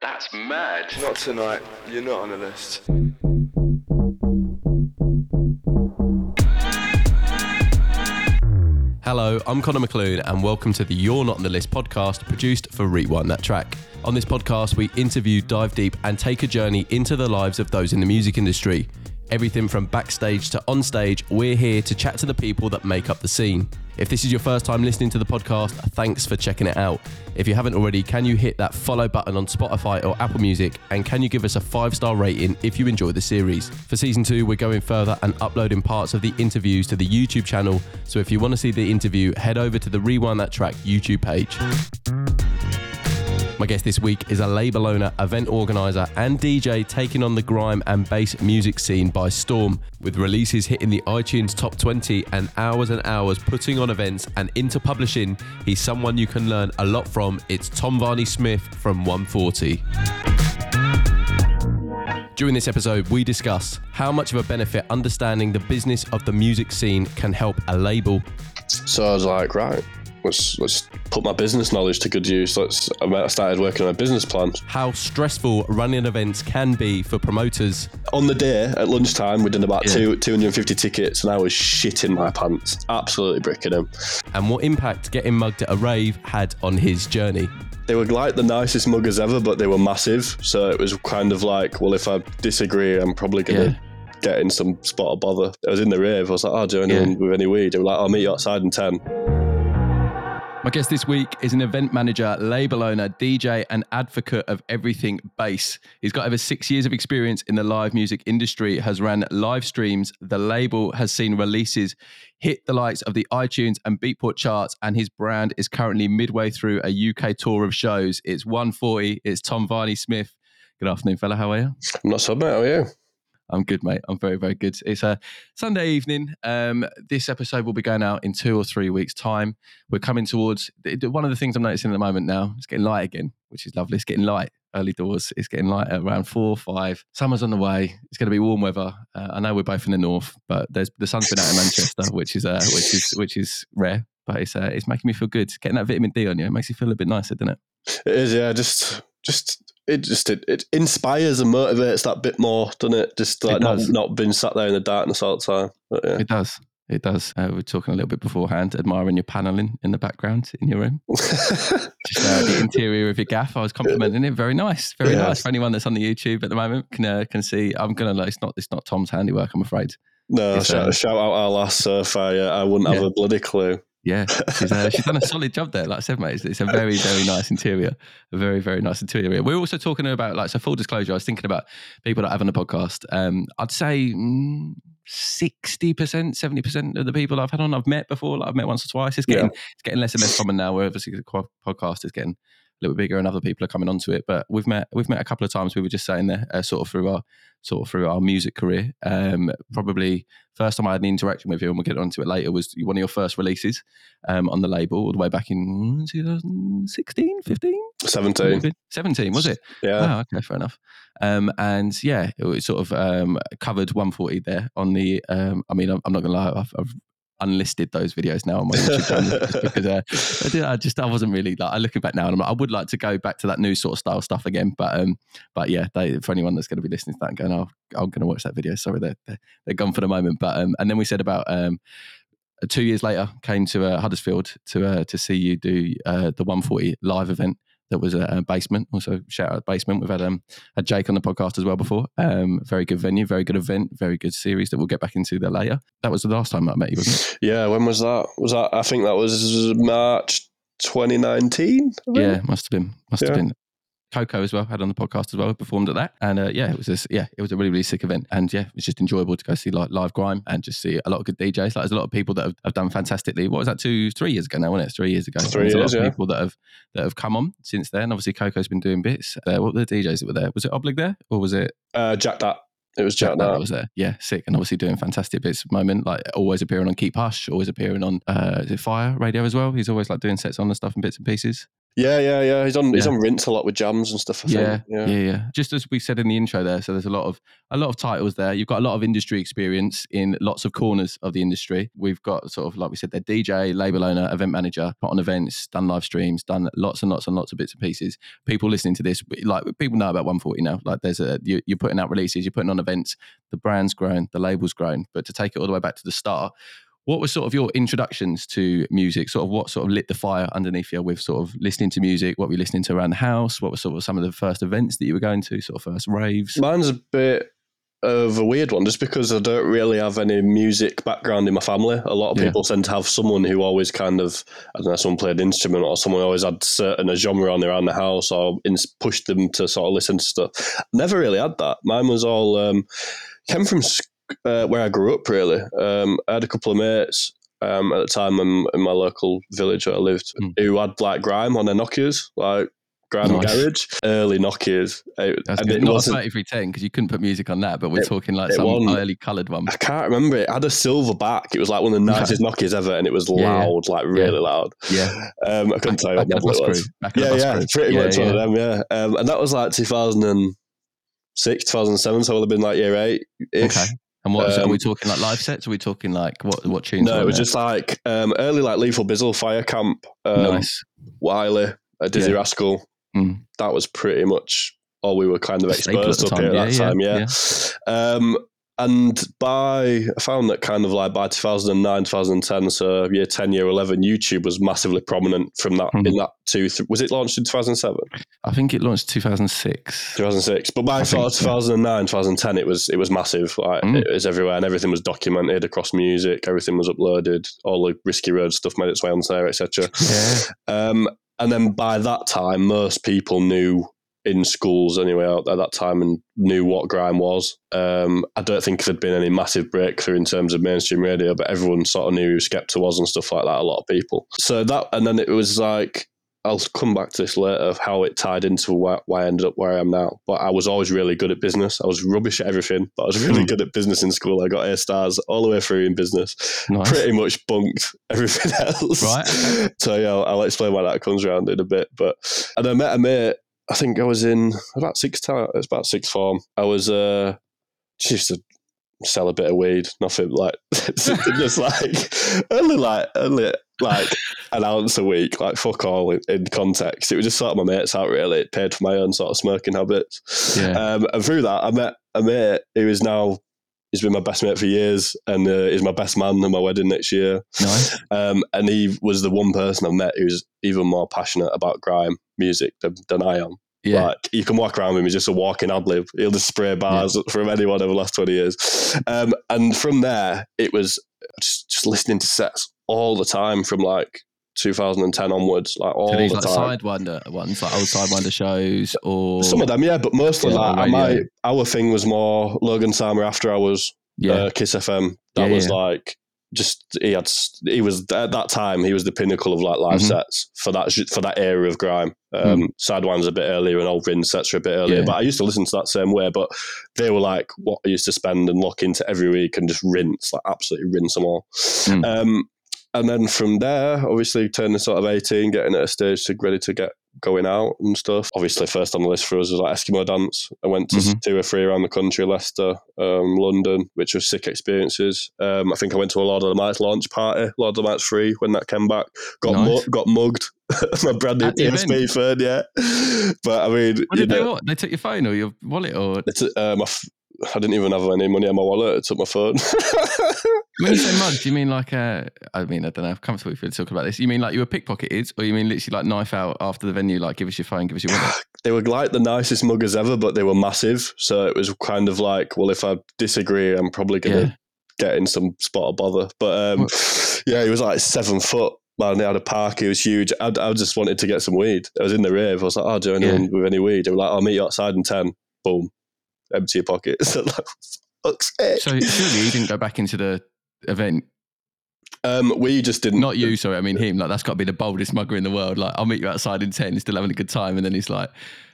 That's mad. Not tonight. You're not on the list. Hello, I'm Connor McLoone, and welcome to the You're Not on the List podcast produced for Rewind That Track. On this podcast, we interview, dive deep, and take a journey into the lives of those in the music industry. Everything from backstage to onstage, we're here to chat to the people that make up the scene. If this is your first time listening to the podcast, thanks for checking it out. If you haven't already, can you hit that follow button on Spotify or Apple Music? And can you give us a five star rating if you enjoy the series? For season two, we're going further and uploading parts of the interviews to the YouTube channel. So if you want to see the interview, head over to the Rewind That Track YouTube page. My guest this week is a label owner, event organizer, and DJ taking on the grime and bass music scene by storm, with releases hitting the iTunes top 20 and hours and hours putting on events and into publishing. He's someone you can learn a lot from. It's Tom Varney Smith from 140. During this episode, we discuss how much of a benefit understanding the business of the music scene can help a label. So I was like, right, let's let's put my business knowledge to good use. Let's. I started working on a business plan. How stressful running events can be for promoters. On the day at lunchtime, we did about Yeah. two 250 tickets, and I was shitting my pants, absolutely bricking them. and what impact getting mugged at a rave had on his journey. They were like the nicest muggers ever, but they were massive. So it was kind of like, well, if I disagree, I'm probably gonna. Yeah. Get in some spot of bother. I was in the rave. I was like, "Oh, do anyone Yeah. with any weed?" They were like, oh, "I'll meet you outside in 10. My guest this week is an event manager, label owner, DJ, and advocate of everything bass. He's got over six years of experience in the live music industry, has ran live streams. The label has seen releases hit the likes of the iTunes and Beatport charts, and his brand is currently midway through a UK tour of shows. It's 140. It's Tom Varney Smith. Good afternoon, fella. How are you? I'm not so bad. How are you? I'm good, mate. I'm very, very good. It's a Sunday evening. Um, this episode will be going out in two or three weeks' time. We're coming towards one of the things I'm noticing at the moment now. It's getting light again, which is lovely. It's getting light early doors. It's getting light around four, or five. Summer's on the way. It's going to be warm weather. Uh, I know we're both in the north, but there's the sun's been out in Manchester, which is uh, which is which is rare. But it's uh, it's making me feel good. Getting that vitamin D on you, it makes you feel a bit nicer, doesn't it? It is, yeah. Just, just it just it, it inspires and motivates that bit more, doesn't it? Just like not does. not being sat there in the darkness all the time. But yeah. It does. It does. Uh, we were talking a little bit beforehand, admiring your paneling in the background in your room. Just uh, the interior of your gaff. I was complimenting it. Very nice. Very Yeah. nice. For anyone that's on the YouTube at the moment can uh, can see. I'm gonna. like, It's not. It's not Tom's handiwork. I'm afraid. no, shout, um, shout out our last surf. I, uh, I wouldn't have Yeah. a bloody clue. Yeah, she's, uh, she's done a solid job there. Like I said, mate, it's, it's a very, very nice interior. A very, very nice interior. We're also talking about like so. Full disclosure, I was thinking about people that I have on the podcast. Um, I'd say mm, sixty percent, seventy percent of the people I've had on, I've met before. Like I've met once or twice. It's getting it's getting less and less common now. Where obviously the podcast is getting little bit bigger and other people are coming onto it. But we've met we've met a couple of times. We were just saying there, uh, sort of through our sort of through our music career. Um, probably first time I had an interaction with you, and we'll get onto it later, was one of your first releases um, on the label all the way back in 2016, 15, 17. 17, was it? Yeah. Oh, okay, fair enough. Um, and yeah, it was sort of um, covered 140 there on the. Um, I mean, I'm, I'm not gonna lie, I've, I've unlisted those videos now on my YouTube channel just because uh, I, did, I just I wasn't really like. I'm looking back now, and I'm like, I would like to go back to that new sort of style stuff again. But um, but yeah, they, for anyone that's going to be listening to that and going, oh, I'm going to watch that video. Sorry, they're, they're they're gone for the moment. But um, and then we said about um. Two years later, came to uh, Huddersfield to uh, to see you do uh, the 140 live event that was a, basement. Also, shout out basement. We've had um had Jake on the podcast as well before. Um, very good venue, very good event, very good series that we'll get back into there later. That was the last time I met you, wasn't Yeah. When was that? Was that? I think that was March 2019. Yeah, must have been. Must have been. Coco as well had on the podcast as well. Performed at that, and uh, yeah, it was just, yeah, it was a really really sick event, and yeah, it's just enjoyable to go see like live grime and just see a lot of good DJs. Like there's a lot of people that have, have done fantastically. What was that? Two, three years ago now, wasn't it? Three years ago. Three there's a lot years, of yeah. people that have that have come on since then. Obviously, Coco's been doing bits. Uh, what were the DJs that were there? Was it Oblig there, or was it Uh, Jack that. It was Jack, that was there. Yeah, sick. And obviously doing fantastic bits at the moment, like always appearing on Keep Hush, always appearing on uh, is it Fire Radio as well. He's always like doing sets on and stuff and bits and pieces. Yeah, yeah, yeah. He's on he's on rinse a lot with jams and stuff. Yeah, think. yeah, yeah, Just as we said in the intro there, so there's a lot of a lot of titles there. You've got a lot of industry experience in lots of corners of the industry. We've got sort of like we said, they're DJ, label owner, event manager, put on events, done live streams, done lots and lots and lots of bits and pieces. People listening to this, like people know about 140 now. Like there's a you, you're putting out releases, you're putting on events. The brand's grown, the label's grown. But to take it all the way back to the start. What was sort of your introductions to music? Sort of what sort of lit the fire underneath you with sort of listening to music? What were you listening to around the house? What were sort of some of the first events that you were going to? Sort of first raves? Mine's a bit of a weird one, just because I don't really have any music background in my family. A lot of Yeah. people tend to have someone who always kind of, I don't know, someone played an instrument or someone always had certain a genre on around the house or ins- pushed them to sort of listen to stuff. Never really had that. Mine was all um, came from uh, where I grew up. Really, um, I had a couple of mates. Um, at the time in, in my local village where I lived, Hmm. who had like grime on their Nokias, like grime and Nice. garage, early Nokias. It- That's and good. it Not wasn't- 3310 because you couldn't put music on that, but we're It- talking like some wasn't- early coloured one. I can't remember. It had a silver back. It was like one of the nicest Nokias ever, and it was Yeah, yeah. loud, like really loud. Yeah, Um, I couldn't tell you what model it was. Back Yeah, yeah, pretty Yeah, much yeah. one of them. Yeah, um, and that was like 2006, 2007. So I would have been like year eight ish. Okay. And what are Um, we talking like live sets? Are we talking like what what tunes? No, it was there? just like um, early, like Lethal Bizzle, Fire Camp, um, nice. Wiley, uh, Dizzee Yeah. Rascal. Mm. That was pretty much all we were kind of exposed up here at that Yeah, time. Yeah. Um, and by I found that kind of like by 2009, 2010, so year 10, year 11, YouTube was massively prominent from that Mhm. in that two. Th- was it launched in 2007, I think it launched 2006. 2006? But by sort of 2009, 2010, it was it was massive. Like Mm. it was everywhere, and everything was documented across music. Everything was uploaded. All the Risky Roadz stuff made its way onto there, etc. Yeah. Um, and then by that time, most people knew in schools anyway at that time and knew what grime was. Um, I don't think there'd been any massive breakthrough in terms of mainstream radio, but everyone sort of knew who Skepta was and stuff like that. A lot of people. So that, and then it was like. I'll come back to this later of how it tied into why, why I ended up where I am now. But I was always really good at business. I was rubbish at everything, but I was really Hmm. good at business in school. I got A stars all the way through in business Nice. pretty much bunked everything else. Right. So yeah, I'll, I'll explain why that comes around in a bit. But and I met a mate. I think I was in about six time. It's about sixth form. I was uh, just to sell a bit of weed. Nothing like just like only like only like an ounce a week. Like fuck all in, in context. It was just sort of my mates out. Really, it paid for my own sort of smoking habits. Yeah. Um, and through that, I met a mate who is now. He's been my best mate for years, and uh, is my best man at my wedding next year. Nice. Um, and he was the one person I've met who's even more passionate about grime music than, than I am. Yeah. Like you can walk around with him, he's just a walking ad lib. He'll just spray bars from anyone over the last twenty years. Um, and from there, it was just, just listening to sets all the time from like 2010 onwards, like all So these the like time. Sidewinder ones, like old Sidewinder shows, or Some of them, yeah, but mostly Yeah, like my radio. our thing was more Logan Sama after hours yeah, uh, Kiss FM. That Yeah, was yeah. like just he had he was at that time he was the pinnacle of like live Mhm. sets for that for that era of grime. Um, Sidewind's a bit earlier and Old Rin sets are a bit earlier, Yeah. but I used to listen to that same way. But they were like what I used to spend and lock into every week and just rinse like absolutely rinse them all. Mm. Um, and then from there, obviously turning sort of eighteen, getting at a stage to ready to get going out and stuff. Obviously, first on the list for us was like Eskimo dance. I went to Mhm. two or three around the country, Leicester, um, London, which was sick experiences. Um, I think I went to a Lord of the Mics launch party, Lord of the Mics free when that came back. Got Nice. mu- got mugged. My brand new PSP phone, yeah. But I mean, What you did they know, what? They took your phone or your wallet or it's, uh, my f- I didn't even have any money on my wallet. I took my phone. when you say do you mean like uh I mean, I don't know, I'm comfortable if you're talking about this. You mean like you were pickpocketed, or you mean literally like knife out after the venue, like give us your phone, give us your wallet? they were like the nicest muggers ever, but they were massive. So it was kind of like, well, if I disagree, I'm probably going to Yeah. get in some spot of bother. But um, yeah, he was like seven foot. Man, they had a park. He was huge. I, I just wanted to get some weed. I was in the rave. I was like, "Oh, do anyone Yeah. with any weed?" They were like, "I'll meet you outside in 10. Boom, empty your pockets. So like, fuck's sake. So surely you didn't go back into the event. Um, we just didn't. Not you, sorry, I mean him. Like that's got to be the boldest mugger in the world. Like I'll meet you outside in ten, he's still having a good time, and then he's like,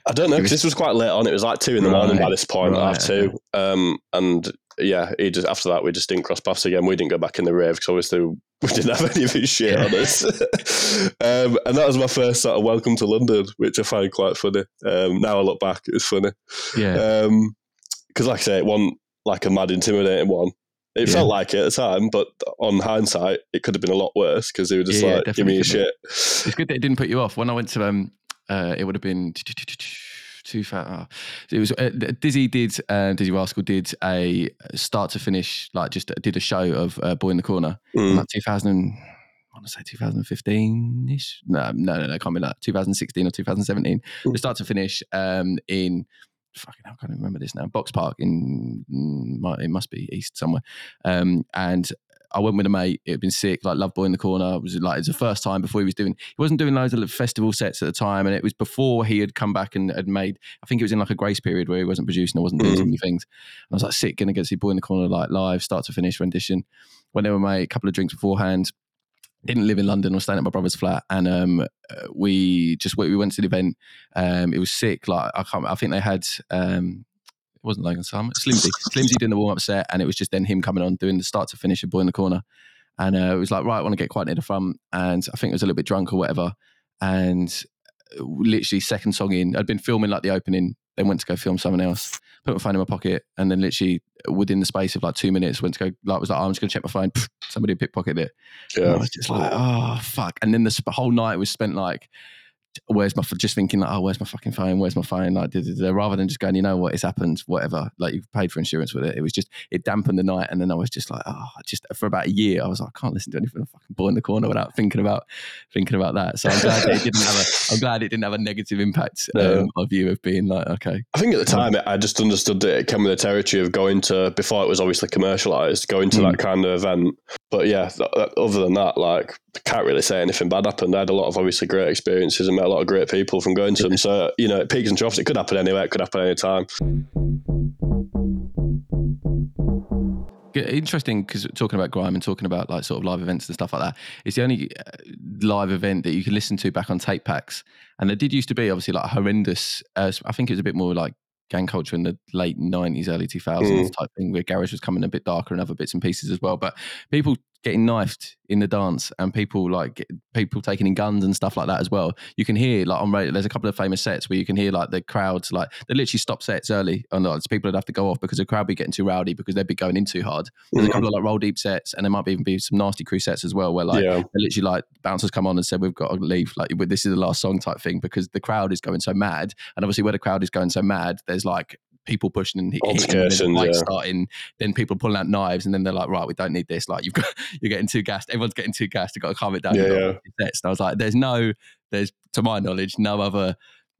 I don't know because this was quite late on. It was like two in the morning by this point, right, half two. Um, and yeah, he just after that we just didn't cross paths again. We didn't go back in the rave because obviously we didn't have any of his shit on us. um, and that was my first sort of welcome to London, which I find quite funny. Um, now I look back, it's funny. Yeah. Because like I say, it wasn't like a mad intimidating one. It Yeah. felt like it at the time, but on hindsight, it could have been a lot worse because they were just Yeah, like, "Give me your shit." It's good that it didn't put you off. When I went to um, uh, it would have been two thousand. It was uh, Dizzee did uh, Dizzee Rascal did a start to finish like just did a show of uh, Boy in the Corner in Mm. like two thousand. I want to say 2015 ish. No, no, no, no, can't be that. 2016 or 2017. Mm. The start to finish um, in fucking hell, I can't remember this now. Box Park in mm, it must be east somewhere. Um, and I went with a mate. It had been sick. Like Love Boy in the Corner. It was like it was the first time before he was doing. He wasn't doing loads of festival sets at the time, and it was before he had come back and had made. I think it was in like a grace period where he wasn't producing or wasn't doing Mm. too many things. And I was like, sick, gonna go see Boy in the Corner like live, start to finish rendition. Went there with my a couple of drinks beforehand. Didn't live in London. Was staying at my brother's flat, and um, uh, we just we went to the event. Um, it was sick. Like I can't. I think they had. Um, it wasn't Logan Sama. Slimzee. Slimzee doing the warm up set, and it was just then him coming on doing the start to finish of Boy in the Corner. And uh, it was like, right, I want to get quite near the front. And I think it was a little bit drunk or whatever. And uh, literally, second song in, I'd been filming like the opening, then went to go film someone else, put my phone in my pocket, and then literally within the space of like two minutes, went to go, like, was like, oh, I'm just going to check my phone. Somebody pickpocketed it. And I was just like, oh, fuck. And then the whole night was spent like, where's my f- just thinking like oh where's my fucking phone? Where's my phone? Like da, da, da, rather than just going you know what it's happened whatever. Like you've paid for insurance with it. It was just it dampened the night. And then I was just like oh just for about a year I was like I can't listen to anything a fucking boy in the corner without thinking about thinking about that. So I'm glad that it didn't have a I'm glad it didn't have a negative impact um, No. of you of being like okay. I think at the time I just understood that it came with the territory of going to before it was obviously commercialized, going to Mm. that kind of event. But yeah, th- other than that, like I can't really say anything bad happened. I had a lot of obviously great experiences and met a lot of great people from going to them. So you know, peaks and troughs. It could happen anywhere. It could happen any time. Interesting because talking about grime and talking about like sort of live events and stuff like that, it's the only uh, live event that you can listen to back on tape packs. And there did used to be obviously like horrendous. Uh, I think it was a bit more like gang culture in the late nineties, early two thousands mm. type thing, where garage was coming a bit darker and other bits and pieces as well. But people getting knifed in the dance and people like get- people taking in guns and stuff like that as well. You can hear like on radio. There's a couple of famous sets where you can hear like the crowds like they literally stop sets early, and like, people would have to go off because the crowd be getting too rowdy because they'd be going in too hard. There's a mm-hmm. couple of like roll deep sets, and there might be even be some nasty crew sets as well, where like yeah, they literally like bouncers come on and said we've got to leave, like this is the last song type thing because the crowd is going so mad, and obviously where the crowd is going so mad, there's like people pushing and hitting, then there's yeah. starting, then people pulling out knives, and then they're like, right, we don't need this. Like you've got, you're getting too gassed. Everyone's getting too gassed. You've got to calm it down. Yeah, yeah. sets. And I was like, there's no, there's to my knowledge, no other.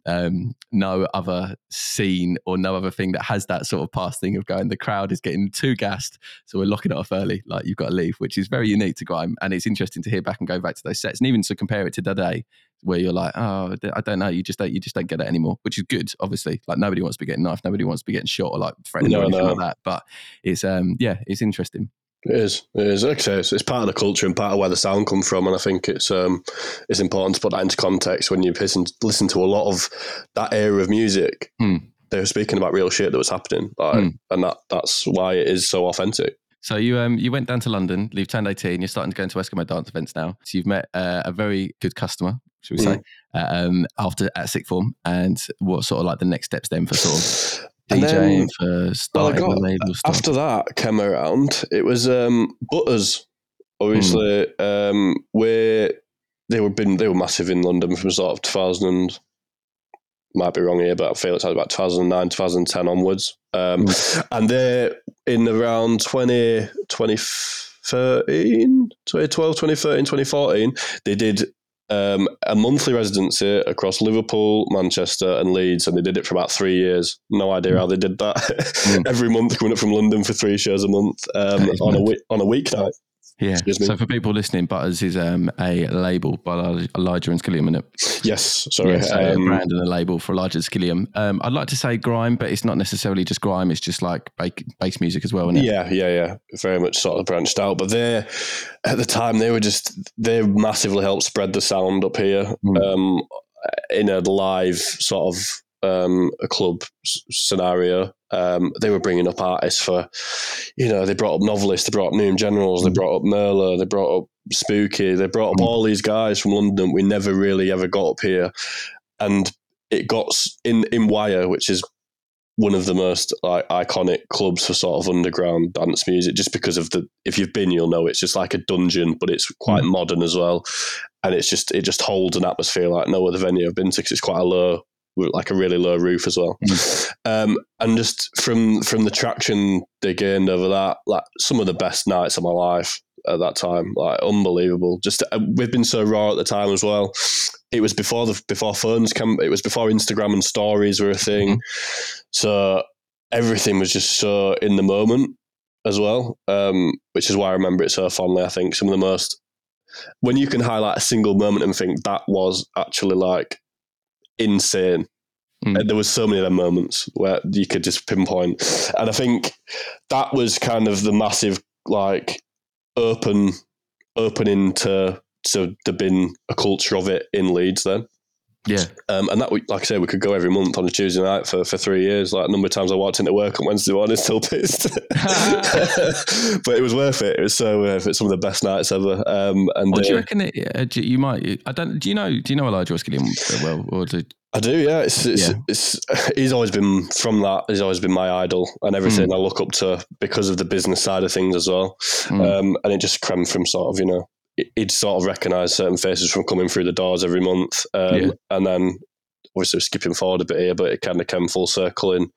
Um, no other scene or no other thing that has that sort of past thing of going the crowd is getting too gassed so we're locking it off early like you've got to leave which is very unique to grime and it's interesting to hear back and go back to those sets and even to compare it to today where you're like oh I don't know you just don't you just don't get it anymore which is good obviously like nobody wants to be getting knifed nobody wants to be getting shot or like threatened No, or anything no. like that but it's um yeah it's interesting it is. It is. Like I say, it's, it's part of the culture and part of where the sound come from, and I think it's um it's important to put that into context when you listen listen to a lot of that era of music. Hmm. They were speaking about real shit that was happening, like, Hmm. and that that's why it is so authentic. So you um you went down to London, you've turned 18, you're starting to go into Eskimo dance events now. So you've met uh, a very good customer, should we say, uh, um, after at Sick Form, and what sort of like the next steps then for sort of And DJing then- for Well, got- the stuff. After that came around, it was um, Butterz. Obviously, Hmm. um, where they were been they were massive in London from sort of 2000. and- Might be wrong here, but I feel it's about 2009, 2010 onwards. Um, Hmm. And they're in around 20, 2013, 2012, 2013, 2014. They did um, a monthly residency across Liverpool, Manchester, and Leeds, and they did it for about three years. No idea how they did that. Mm. Every month, coming up from London for three shows a month um, on a on a weeknight. Yeah. So for people listening, Butterz is um a label by Eli- Elijah and Skilliam, isn't it? Yes, sorry. Yeah, so a um, brand and a label for Elijah and Skilliam. Um, I'd like to say grime, but it's not necessarily just grime. It's just like bass music as well, isn't it? Yeah, yeah, yeah. Very much sort of branched out. But they, at the time, they were just, they massively helped spread the sound up here Mm. um, in a live sort of um, a club s- scenario. Um, they were bringing up artists for, you know, they brought up novelists, they brought up Newham Generals, they brought up Murlo, they brought up Spooky, they brought up all these guys from London. We never really ever got up here, and it got in in Wire, which is one of the most like iconic clubs for sort of underground dance music just because of the if you've been you'll know it's just like a dungeon but it's quite modern as well and it's just it just holds an atmosphere like no other venue I've been to because it's quite a low like a really low roof as well. Um, and just from from the traction they gained over that like some of the best nights of my life at that time like unbelievable. Just uh, we've been so raw at the time as well. It was before the before phones came it was before instagram and stories were a thing. So everything was just so in the moment as well, um, which is why I remember it so fondly. I think some of the most when you can highlight a single moment and think that was actually like insane. Mm. There was so many of them moments where you could just pinpoint, and I think that was kind of the massive like open opening to to there been a culture of it in Leeds then. Yeah. Um, and that, we- like I say, we could go every month on a Tuesday night for, for three years. Like a number of times I walked into work on Wednesday morning, still pissed. but it was worth it. It was so worth it. Some of the best nights ever. Um, and What do you uh, reckon? It, uh, you might. I don't. Do you know? Do you know Elijah Oskillian well, or do, I do, yeah. It's, it's, Yeah. it's he's always been from that. He's always been my idol and everything I look up to because of the business side of things as well. Mm. Um, and it just came from sort of you know he'd sort of recognise certain faces from coming through the doors every month, um, Yeah. and then obviously skipping forward a bit here, but it kind of came full circle in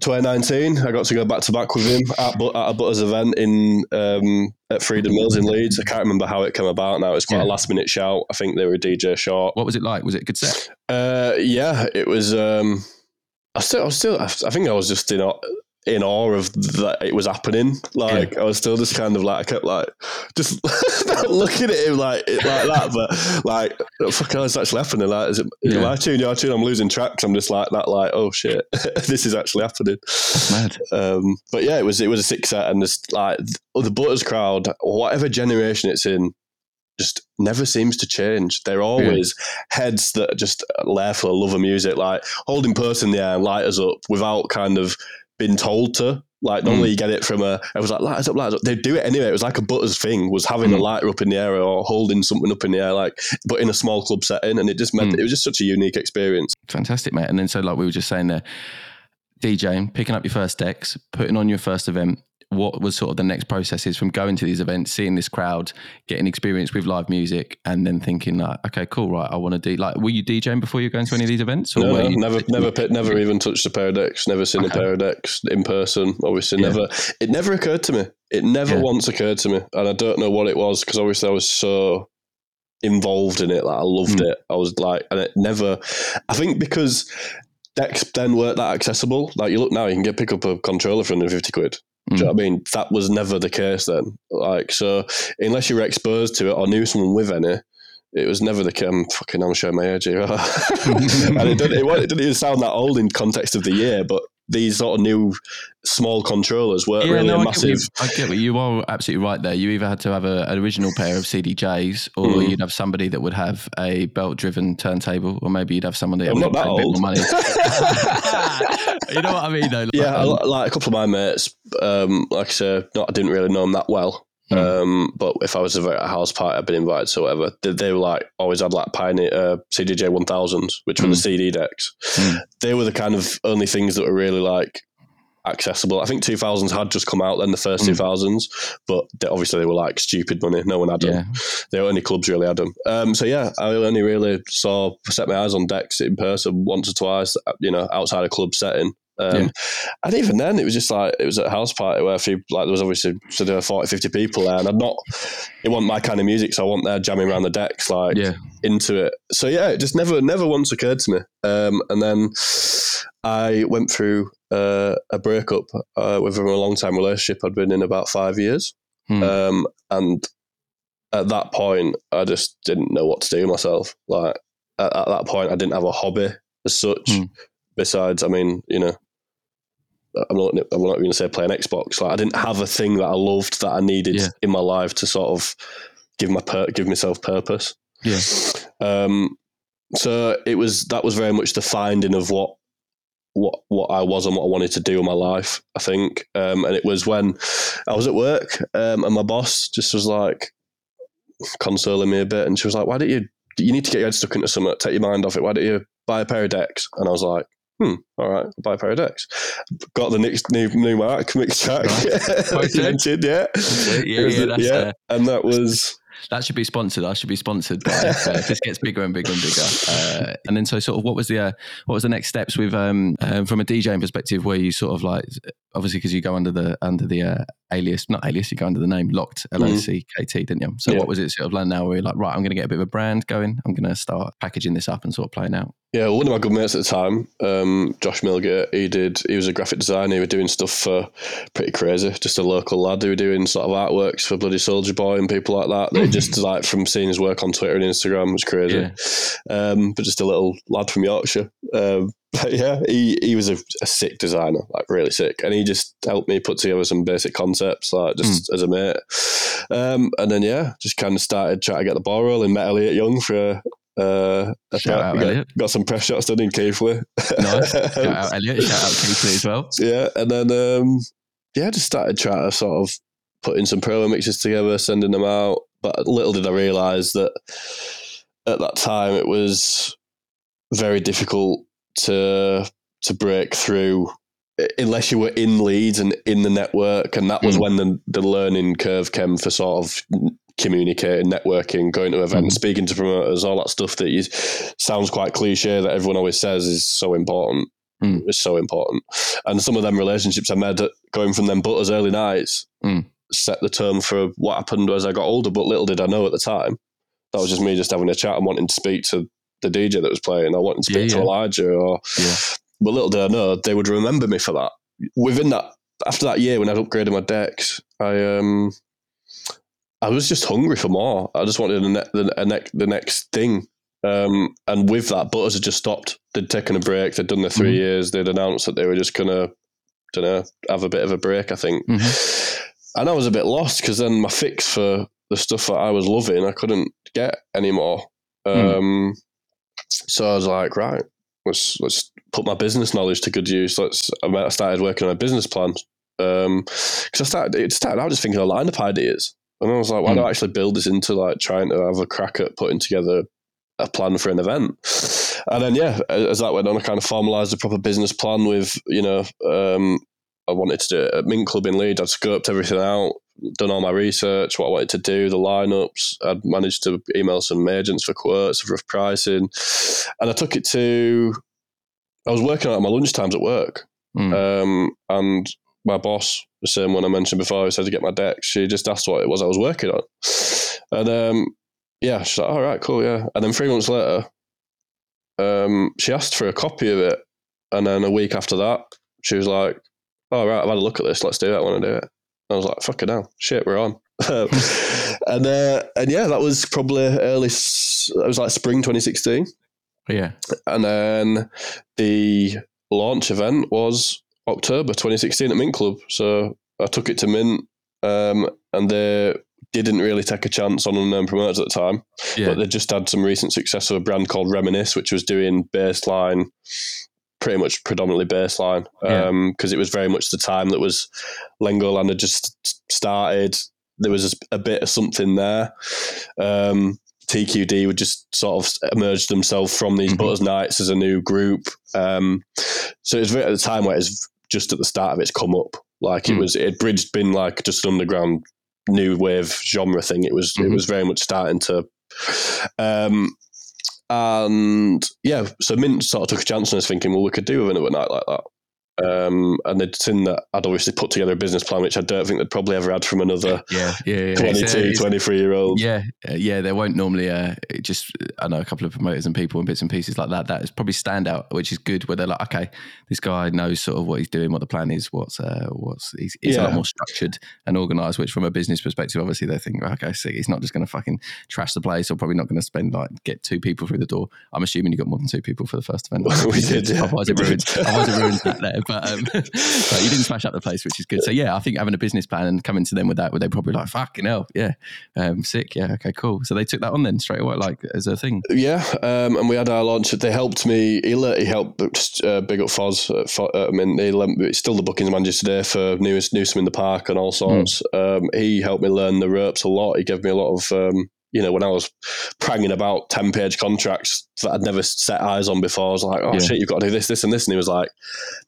2019. I got to go back to back with him at, at a Butterz event in um, at Freedom Mills in Leeds. I can't remember how it came about. Now it was quite Yeah. a last minute shout. I think they were a DJ short. what was it like? Was it a good set? Uh, yeah, it was. Um, I still, I was still, I think I was just in in awe of that it was happening. Like I was still just kind of like I kept like just looking at him like it, like that, but like fuck, hell, it's actually happening. Like, is it, Yeah. my tune? Your tune? I'm losing tracks. I'm just like that. Like oh shit, this is actually happening. Mad. Um, but yeah, it was it was a six set, and just like the Butterz crowd, whatever generation it's in, just never seems to change. They're always heads that are just there for the love of music, like holding person in the air and light us up without kind of being told to. Like normally you get it from a. It was like light us up, light us up. They'd do it anyway. It was like a Butterz thing, was having a Mm. lighter up in the air or holding something up in the air, like but in a small club setting, and it just meant Mm. it was just such a unique experience. Fantastic, mate. And then so like we were just saying there, DJing, picking up your first decks, putting on your first event. What was sort of the next processes from going to these events, seeing this crowd, getting experience with live music, and then thinking like, okay, cool, right, I want to do like. Were you DJing before you were going to any of these events? No, were no, you- never, never, pit, never even touched a pair of decks. Never seen Okay. a pair of decks in person. Obviously, Yeah. never. It never occurred to me. It never Yeah. once occurred to me, and I don't know what it was because obviously I was so involved in it. Like I loved Mm. it. I was like, and it never. I think because decks then weren't that accessible. Like you look now, you can get pick up a controller for under fifty quid. Do you know mm. what I mean? That was never the case then. Like so, unless you were exposed to it or knew someone with any. It was never the case. I'm fucking, I'm showing my age here. and it didn't, it, it didn't even sound that old in context of the year, but these sort of new small controllers weren't really no, a I get, you, massive. I get what you are absolutely right there. You either had to have a, an original pair of CDJs, or Mm. you'd have somebody that would have a belt-driven turntable, or maybe you'd have someone that I'm not that pay a bit old. money. you know what I mean, though. Like, Yeah, um, like a couple of my mates, um, like I said, not I didn't really know them that well. Mm. Um, but if I was at a house party, I'd been invited to whatever. They, they were like always had like Pioneer uh, CDJ one thousands, which were the Mm. CD decks. Mm. They were the kind of only things that were really like accessible. I think two thousands had just come out then, the first Mm. two thousands, but they, obviously they were like stupid money. No one had them. yeah, They were only clubs really had them. Um, so yeah, I only really saw set my eyes on decks in person once or twice. You know, outside a club setting. Um, Yeah. And even then, it was just like it was at a house party where a few like there was obviously sort of were 40, 50 people there, and I'm not. It wasn't my kind of music, so I wasn't there jamming around the decks like yeah, into it. So yeah, it just never never once occurred to me. Um, and then I went through uh, a breakup uh, with a long time relationship I'd been in about five years. Hmm. Um, and at that point, I just didn't know what to do myself. Like at, at that point, I didn't have a hobby as such. Hmm. Besides, I mean, you know, I'm not. I'm not going to say play an Xbox. Like I didn't have a thing that I loved that I needed Yeah. in my life to sort of give my per- give myself purpose. yeah, Um, so it was that was very much the finding of what what what I was and what I wanted to do in my life. I think, um, and it was when I was at work um, and my boss just was like consoling me a bit, and she was like, "Why don't you? You need to get your head stuck into something, take your mind off it. Why don't you buy a pair of decks?" And I was like. Hmm. All right. I'll buy a pair of decks. Got the next new Numark Mixtrack. Right. Yeah. Yeah, yeah, that's, uh, and that was That should be sponsored. I should be sponsored by. Uh, it just gets bigger and bigger and bigger. Uh, and then, so sort of, what was the uh, what was the next steps with um, um from a DJing perspective, where you sort of like obviously because you go under the under the uh, alias, not alias, you go under the name Locked LOC KT, didn't you? So Yeah. what was it sort of like now? Where you're like, right, I'm going to get a bit of a brand going. I'm going to start packaging this up and sort of playing out. Yeah, one of my good mates at the time, um, Josh Milgate, he did. He was a graphic designer. He was doing stuff for pretty crazy. Just a local lad who were doing sort of artworks for Bloody Soldier Boy and people like that. They just like from seeing his work on Twitter and Instagram was crazy. Yeah. Um, but just a little lad from Yorkshire. Um, but yeah, he, he was a, a sick designer, like really sick, and he just helped me put together some basic concepts, like just as a mate. Um, and then yeah, just kind of started trying to get the ball rolling. Met Elliot Young for a, uh, Shout out, got, Elliot. got some press shots done in Keighley. Nice. Shout out Elliot. Shout out Keighley as well. yeah, and then um, yeah, just started trying to sort of putting some promo mixes together, sending them out. But little did I realise that at that time it was very difficult to to break through unless you were in Leeds and in the network, and that was Mm. when the the learning curve came for sort of communicating, networking, going to events, speaking to promoters, all that stuff that you sounds quite cliche that everyone always says is so important. Mm. It's so important, and some of them relationships I made going from them Butterz early nights Mm. set the tone for what happened as I got older. But little did I know at the time that was just me just having a chat and wanting to speak to the DJ that was playing. I wanted to speak Yeah, to yeah. Elijah, or Yeah. but little did I know they would remember me for that. Within that, after that year when I'd upgraded my decks, I um, I was just hungry for more. I just wanted the ne- the, a ne- the next thing. Um, and with that, Butterz had just stopped. They'd taken a break. They'd done their 3 Mhm. years. They'd announced that they were just gonna, don't know, have a bit of a break. I think. Mhm. And I was a bit lost because then my fix for the stuff that I was loving, I couldn't get anymore. Mm. Um, so I was like, right, let's let's put my business knowledge to good use. Let's. I started working on a business plan because I started. It started out just thinking of lineup ideas, and I was like, why don't I actually build this into like trying to have a crack at putting together a plan for an event? And then yeah, as that went on, I kind of formalised a proper business plan with you know. Um, I wanted to do it at Mint Club in Leeds. I'd scoped everything out, done all my research, what I wanted to do, the lineups. I'd managed to email some agents for quotes, for rough pricing. And I took it to, I was working at my lunchtimes at work. Mm. Um, and my boss, the same one I mentioned before, who said to get my deck, she just asked what it was I was working on. And um, yeah, she's like, all right, cool, yeah. And then three months later, um, she asked for a copy of it. And then a week after that, she was like, all right, I've had a look at this. Let's do it. I want to do it. I was like, fucking hell, shit, we're on. and uh, and yeah, that was probably early. It was like spring 2016, yeah. and then the launch event was October 2016 at Mint Club. So I took it to Mint, um, and they didn't really take a chance on unknown promoters at the time, Yeah. but they just had some recent success of a brand called Reminisce, which was doing bassline. Pretty much predominantly bassline, Yeah. because it was very much the time that was Lengoland had just started. There was a, a bit of something there. Um, TQD would just sort of emerge themselves from these Mhm. Butterz Nights as a new group. Um, so it was at the time where it's just at the start of its come up. Like it Mm. was, it had bridged been like just an underground new wave genre thing. It was, it Mhm. was very much starting to. Um, and yeah, so Mint sort of took a chance on us thinking, well, we could do with another night like that. Um, and they'd seen that I'd obviously put together a business plan, which I don't think they'd probably ever had from another Yeah. Yeah. yeah. 22, It's, uh, it's- 23 year old. Yeah, uh, yeah, there won't normally uh, just I know a couple of promoters and people and bits and pieces like that. That is probably stand out, which is good. Where they're like, okay, this guy knows sort of what he's doing, what the plan is, what's uh, what's he's, he's a lot more structured and organised. Which from a business perspective, obviously they think, okay, so he's not just going to fucking trash the place, or probably not going to spend like get two people through the door. I'm assuming you got more than two people for the first event. We did, yeah. Otherwise it ruins. otherwise it ruins that there. But, um, but you didn't smash up the place, which is good. So yeah, I think having a business plan and coming to them with that, were they're probably like, "Fucking hell, yeah, um, sick, yeah, okay, cool." So they took that on then straight away, like as a thing. Yeah, um, and we had our launch. They helped me. He, he helped uh, big up Foz. Uh, uh, I mean, he me, still the bookings manager today for Newest Newsome in the Park and all sorts. Mm. Um, he helped me learn the ropes a lot. He gave me a lot of um, you know, when I was pranging about 10 page contracts that I'd never set eyes on before, I was like, oh yeah. shit, you've got to do this, this, and this. And he was like,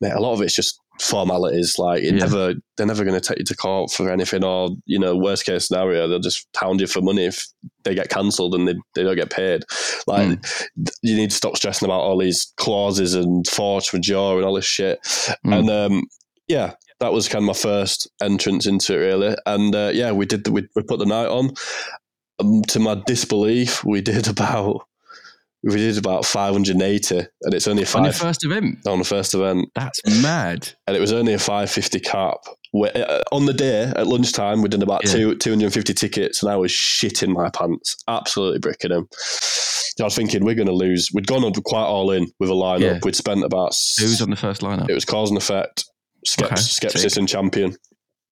mate, a lot of it's just formalities. Like, it yeah. never, they're never going to take you to court for anything, or, you know, worst case scenario, they'll just hound you for money if they get cancelled and they, they don't get paid. Like, mm. you need to stop stressing about all these clauses and force majeure and all this shit. Mm. And, um, yeah, that was kind of my first entrance into it, really. And uh, yeah, we did. The, we, we put the night on, um, to my disbelief, we did about we did about 580 and it's only a five on your first event on the first event that's mad and it was only a 550 cap uh, on the day at lunchtime we did about yeah. two, 250 tickets and i was shitting my pants absolutely bricking them I was thinking we're going to lose. We'd gone on quite all in with a lineup. Yeah. We'd spent about. who's on the first lineup? It was Cause and Effect, Skeps, okay. Skepsis, sick. and Champion.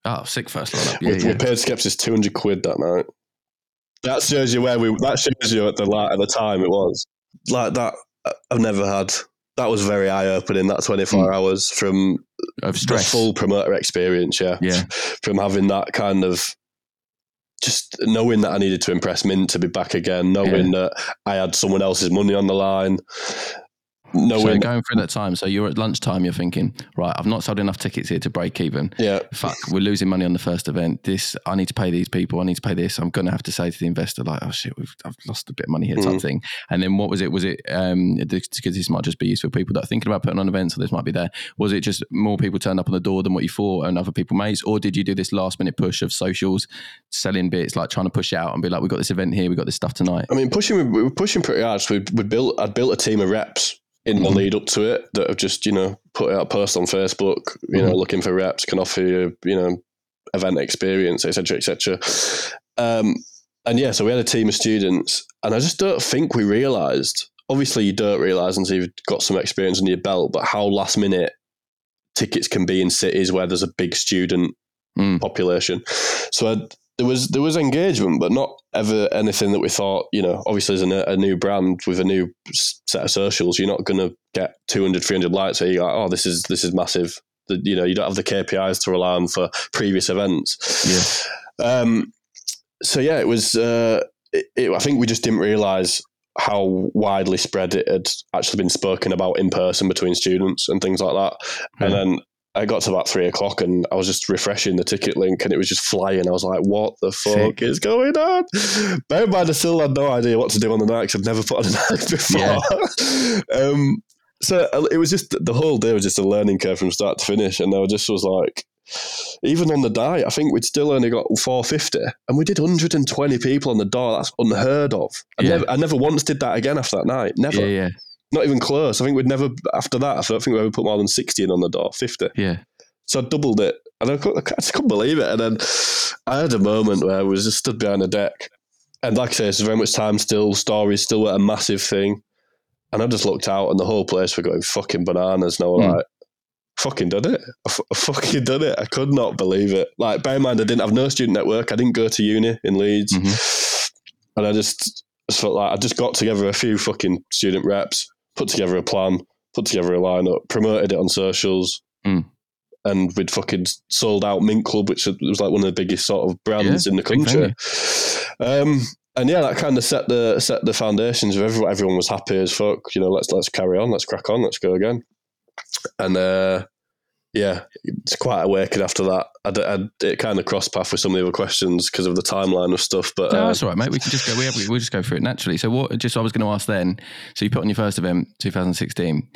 Oh, sick first lineup. Yeah, we, yeah. we paid Skepsis 200 quid that night. That shows you where we. That shows you at the at the time it was like that. I've never had. That was very eye opening. That twenty four mm. hours from of stress. the full promoter experience. Yeah, yeah. From having that kind of just knowing that I needed to impress Mint to be back again, knowing yeah. that I had someone else's money on the line, no so going through that time. So you're at lunchtime. You're thinking, right? I've not sold enough tickets here to break even. Yeah. Fuck, we're losing money on the first event. This, I need to pay these people. I need to pay this. I'm going to have to say to the investor, like, oh shit, we've I've lost a bit of money here, type mm. thing. And then what was it? Was it um because this might just be useful for people that are thinking about putting on events, or this might be there. Was it just more people turned up on the door than what you thought, and other people mates, or did you do this last minute push of socials, selling bits, like trying to push out and be like, we got this event here, we got this stuff tonight. I mean, pushing we were pushing pretty hard. So we we built I'd built a team of reps in the mm-hmm. lead up to it that have just you know put out a post on Facebook, you mm-hmm. know, looking for reps can offer you you know event experience, etc., etc. Um, and yeah, so we had a team of students, and I just don't think we realised. Obviously, you don't realise until you've got some experience under your belt, but how last minute tickets can be in cities where there's a big student mm. population. So I'd, there was there was engagement, but not ever anything that we thought. You know, obviously as a, a new brand with a new set of socials, you're not going to get 200, 300 likes. So you're like, oh, this is this is massive. The, you know, you don't have the KPIs to rely on for previous events. Yeah. Um, so yeah, it was. Uh, it, it, I think we just didn't realize how widely spread it had actually been spoken about in person between students and things like that. And then I got to about three o'clock and I was just refreshing the ticket link and it was just flying. I was like, what the fuck Sick. is going on? Bear in mind, I still had no idea what to do on the night because I've never put on a night before. Yeah. um, so uh, it was just the whole day was just a learning curve from start to finish. And I just was like, even on the night, I think we'd still only got 450 and we did 120 people on the door. That's unheard of. I, yeah. never, I never once did that again after that night. Never. Yeah, yeah. Not even close. I think we'd never after that. I don't think we ever put more than sixty in on the door. Fifty. Yeah. So I doubled it, and I, I just couldn't believe it. And then I had a moment where I was just stood behind the deck, and like I say, it's very much time still. Stories still were a massive thing, and I just looked out, and the whole place were going fucking bananas. And I was mm. like, fucking done it. I, f- I fucking done it. I could not believe it. Like, bear in mind, I didn't have no student network. I didn't go to uni in Leeds. Mm-hmm. And I just, just felt like I just got together a few fucking student reps put together a plan, put together a lineup, promoted it on socials, mm. and we'd fucking sold out Mint Club, which was like one of the biggest sort of brands yeah, in the country. Um, and yeah, that kind of set the set the foundations of everyone. Everyone was happy as fuck. You know, let's let's carry on, let's crack on, let's go again. And uh, yeah, it's quite awakening after that. I, I, it kind of crossed path with some of the other questions because of the timeline of stuff. But no, uh, that's all right, mate. We can just go. We have, we'll just go through it naturally. So, what? Just I was going to ask then. So, you put on your first event, 2016.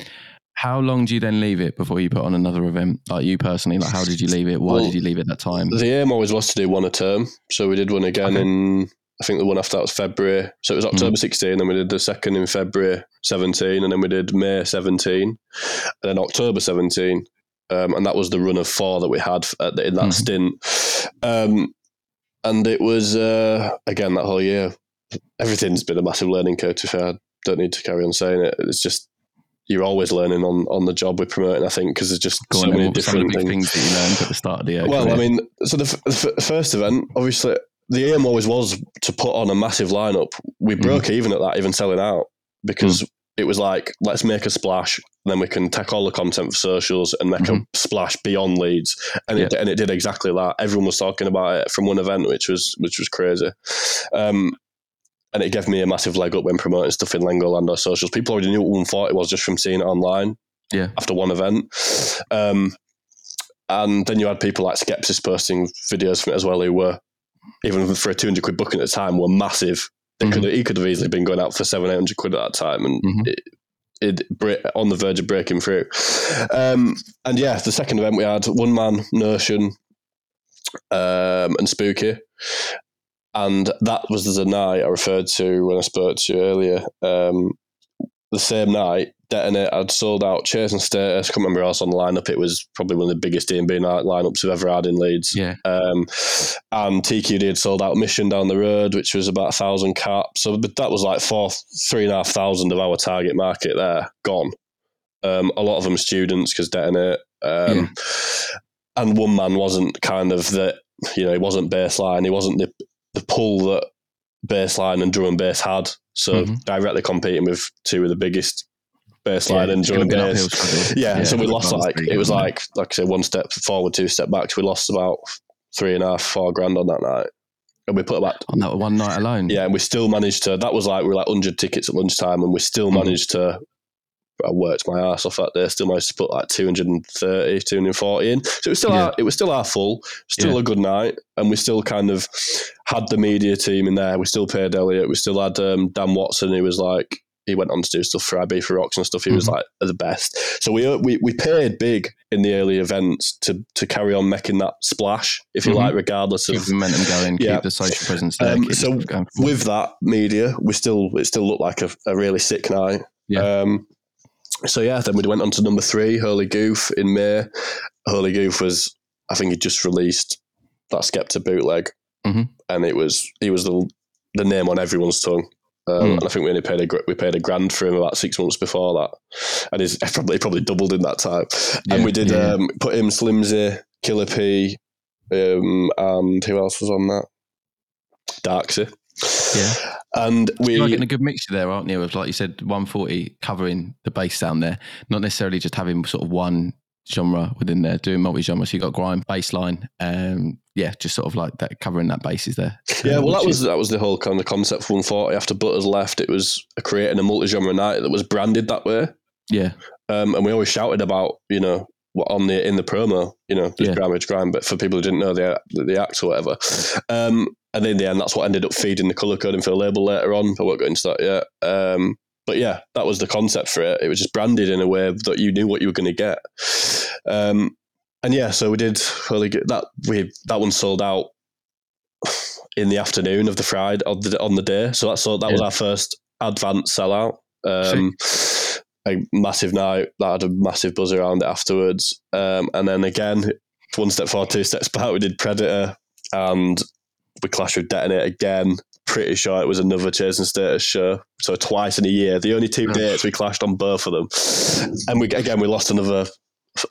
How long do you then leave it before you put on another event? Like you personally, like how did you leave it? Why well, did you leave it at that time? The aim always was to do one a term. So we did one again okay. in. I think the one after that was February. So it was October mm. 16, then we did the second in February 17, and then we did May 17, and then October 17 um, and that was the run of four that we had the, in that mm-hmm. stint. Um, and it was uh, again that whole year. Everything's been a massive learning curve. To fair, I don't need to carry on saying it. It's just you're always learning on on the job with promoting. I think because there's just Go so on, many what were some of different things. things that you learned at the start of the year? Well, I mean, so the, f- the f- first event, obviously, the aim always was to put on a massive lineup. We Mm-hmm. broke even at that, even selling out, because it was like, let's make a splash, then we can take all the content for socials and make Mhm. a splash beyond Leeds and it and it did exactly that. Everyone was talking about it from one event, which was which was crazy. Um, and it gave me a massive leg up when promoting stuff in Legoland or socials. People already knew what 140 was just from seeing it online yeah, after one event. Um, and then you had people like Skepsis posting videos from it as well, who were even for a two hundred quid booking at the time were massive. They Mhm. could he could have easily been going out for seven eight hundred quid at that time, and Mhm. it, it on the verge of breaking through. Um, and yeah, the second event we had one man Notion um, and Spooky. And that was the night I referred to when I spoke to you earlier. Um, the same night, Detonate had sold out Chase and Status. I can't remember who else on the lineup. It was probably one of the biggest D&B night lineups we've ever had in Leeds. yeah, Um, and TQD had sold out Mission down the road, which was about a thousand caps. So but that was like four, three and a half thousand of our target market there gone. Um, a lot of them students because Detonate. Um, And one man wasn't kind of the, you know, he wasn't bassline. He wasn't the, the pull that bassline and drum and bass had. So Mhm. directly competing with two of the biggest bassline Yeah, and it's drum and gonna be an bass. uphill struggle. Yeah, Yeah, so we lost like it was like like I said, one step forward, two step back. So we lost about three and a half, four grand on that night, and we put about on that one night alone. yeah, and we still managed to. That was like we were like hundred tickets at lunchtime, and we still Mhm. managed to. I worked my ass off that day. Still managed to put like 230, 240 in. So it was still Yeah. our, it was still our full, still Yeah. a good night, and we still kind of had the media team in there. We still paid Elliot. We still had um, Dan Watson, who was like he went on to do stuff for IB for Rocks and stuff. He was Mhm. like the best. So we we we paid big in the early events to to carry on making that splash, if you Mhm. like, regardless of Keep momentum going, Yeah. keep the social presence there. Um, so stuff going forward. with that media, we still it still looked like a, a really sick night. Yeah. Um, so yeah, then we went on to number three, Holy Goof in May. Holy Goof was, I think he just released that Skepta bootleg, Mhm. and it was he was the the name on everyone's tongue. Um, Mm. And I think we only paid a we paid a grand for him about six months before that, and he's probably he probably doubled in that time. and we did yeah. um, put him Slimzee, Killa P, um, and who else was on that? Darkzy. Yeah. And we You're getting a good mixture there, aren't you? Of like you said, 140 covering the bass down there, not necessarily just having sort of one genre within there, doing multi genre. So you got grime, bass line, um, yeah, just sort of like that covering that basis there. Yeah, well, that was that was the whole kind of concept for 140. After Butterz left, it was creating a multi-genre night that was branded that way. yeah, Um, and we always shouted about, you know, on the in the promo, you know, there's Yeah. grime, it's grime. But for people who didn't know the the act or whatever, um, and in the end, that's what ended up feeding the color coding for the label later on. I won't go into that yet. Um, but yeah, that was the concept for it. It was just branded in a way that you knew what you were going to get. Um, and yeah, so we did really good. That we that one sold out in the afternoon of the Friday of the, on the day. So that so that was our first advance sellout. Um, a massive night that had a massive buzz around it afterwards. Um, and then again, one step forward, two steps back, we did Preditah and we clashed with Detonate again. Pretty sure it was another Chase and Status show. So twice in a year. The only two dates we clashed on both of them. And we again we lost another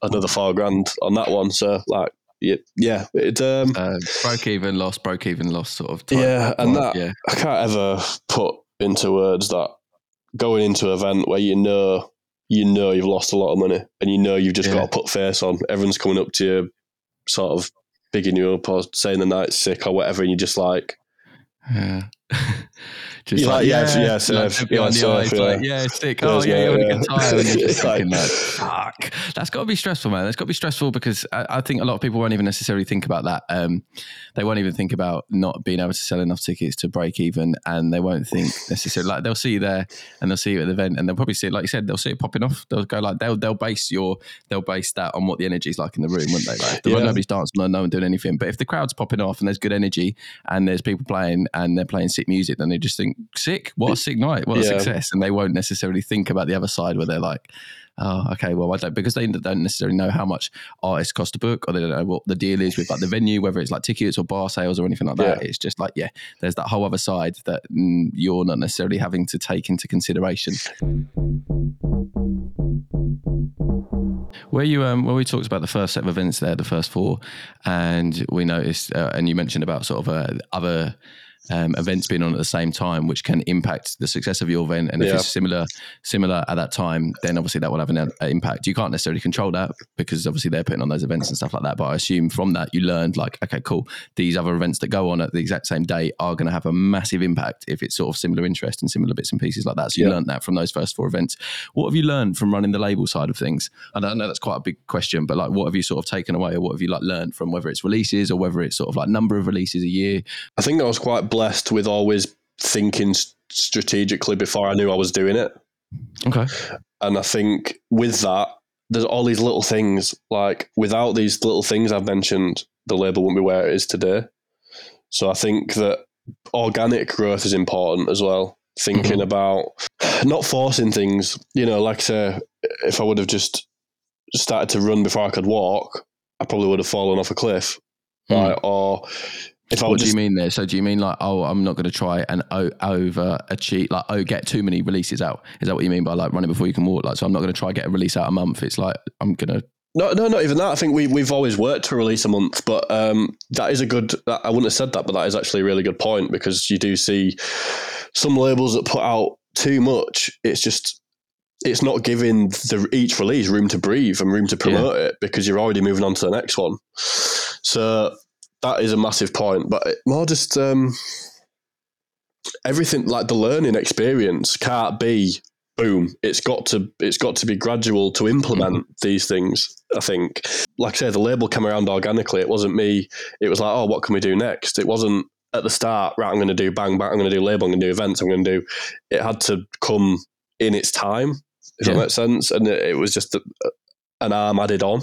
another four grand on that one. So like yeah, yeah it um uh, broke even, lost, broke even, lost sort of. Yeah, and that yeah, I can't ever put into words that going into an event where you know you know you've lost a lot of money and you know you've just Yeah. got to put face on. Everyone's coming up to you, sort of bigging you up or saying the night's sick or whatever, and you're just like, yeah. Just like, yeah, yeah, like, behind yeah, so eyes, if, like, yeah. yeah, stick. Cheers, Oh, yeah, you're a yeah. And you're just It's like- like, fuck. That's got to be stressful, man. That's got to be stressful because I, I think a lot of people won't even necessarily think about that. Um, they won't even think about not being able to sell enough tickets to break even, and they won't think necessarily like they'll see you there and they'll see you at the event, and they'll probably see it, like you said, they'll see it popping off. They'll go like they'll they'll base your they'll base that on what the energy is like in the room, wouldn't they? Like, the Yeah. nobody's dancing, no one doing anything. But if the crowd's popping off and there's good energy and there's people playing and they're playing sick music, then they just think sick. What a sick night. What a Yeah. success. And they won't necessarily think about the other side where they're like, oh, okay, well, I don't, because they don't necessarily know how much artists cost to book or they don't know what the deal is with like the venue, whether it's like tickets or bar sales or anything like that. It's just like, yeah, there's that whole other side that mm, you're not necessarily having to take into consideration. Where you um, where we talked about the first set of events there, the first four, and we noticed, uh, and you mentioned about sort of uh, other um, events being on at the same time, which can impact the success of your event. And if Yeah. it's similar similar at that time, then obviously that will have an uh, impact. You can't necessarily control that because obviously they're putting on those events and stuff like that. But I assume from that you learned like, okay, cool, these other events that go on at the exact same day are going to have a massive impact if it's sort of similar interest and similar bits and pieces like that. So you Yeah. learned that from those first four events. What have you learned from running the label side of things? And I know that's quite a big question, but like, what have you sort of taken away, or what have you like learned from whether it's releases or whether it's sort of like number of releases a year? I think I was quite blessed with always thinking strategically before I knew I was doing it. Okay. And I think with that, there's all these little things. Like without these little things I've mentioned, the label wouldn't be where it is today. So I think that organic growth is important as well. Thinking about not forcing things. You know, like I say, if I would have just started to run before I could walk, I probably would have fallen off a cliff. Hmm. Right? Or if What do just you mean there? So do you mean like, oh, I'm not going to try and o- over achieve, like, oh, get too many releases out? Is that what you mean by like running before you can walk? Like, so I'm not going to try get a release out a month. It's like I'm going to. No, no, not even that. I think we we've always worked to release a month, but um, that is a good. I wouldn't have said that, but that is actually a really good point because you do see some labels that put out too much. It's just it's not giving the each release room to breathe and room to promote it because you're already moving on to the next one. So that is a massive point, but more just um, everything like the learning experience can't be boom. It's got to it's got to be gradual to implement these things. I think, like I say, the label came around organically. It wasn't me. It was like, oh, what can we do next? It wasn't at the start. Right, I'm going to do bang bang. I'm going to do label. I'm going to do events. I'm going to do. It had to come in its time. If Yeah. that makes sense, and it, it was just a, an arm added on.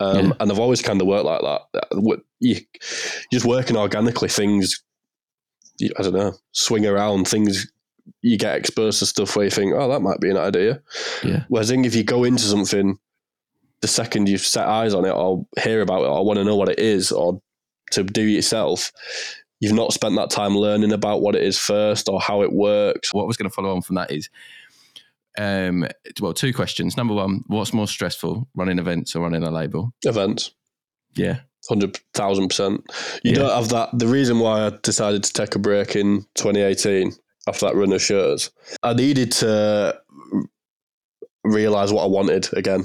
Um, Yeah. And I've always kind of worked like that. You, just working organically, things you- I don't know, swing around things. You get exposed to stuff where you think, oh, that might be an idea. Yeah. Whereas if you go into something, the second you've set eyes on it or hear about it or want to know what it is or to do it yourself, you've not spent that time learning about what it is first or how it works. What I was going to follow on from that is, um, well, two questions. Number one, what's more stressful, running events or running a label? Events, Yeah. Hundred thousand percent. You Yeah. don't have that. The reason why I decided to take a break in 2018 after that run of shows, I needed to realize what I wanted again.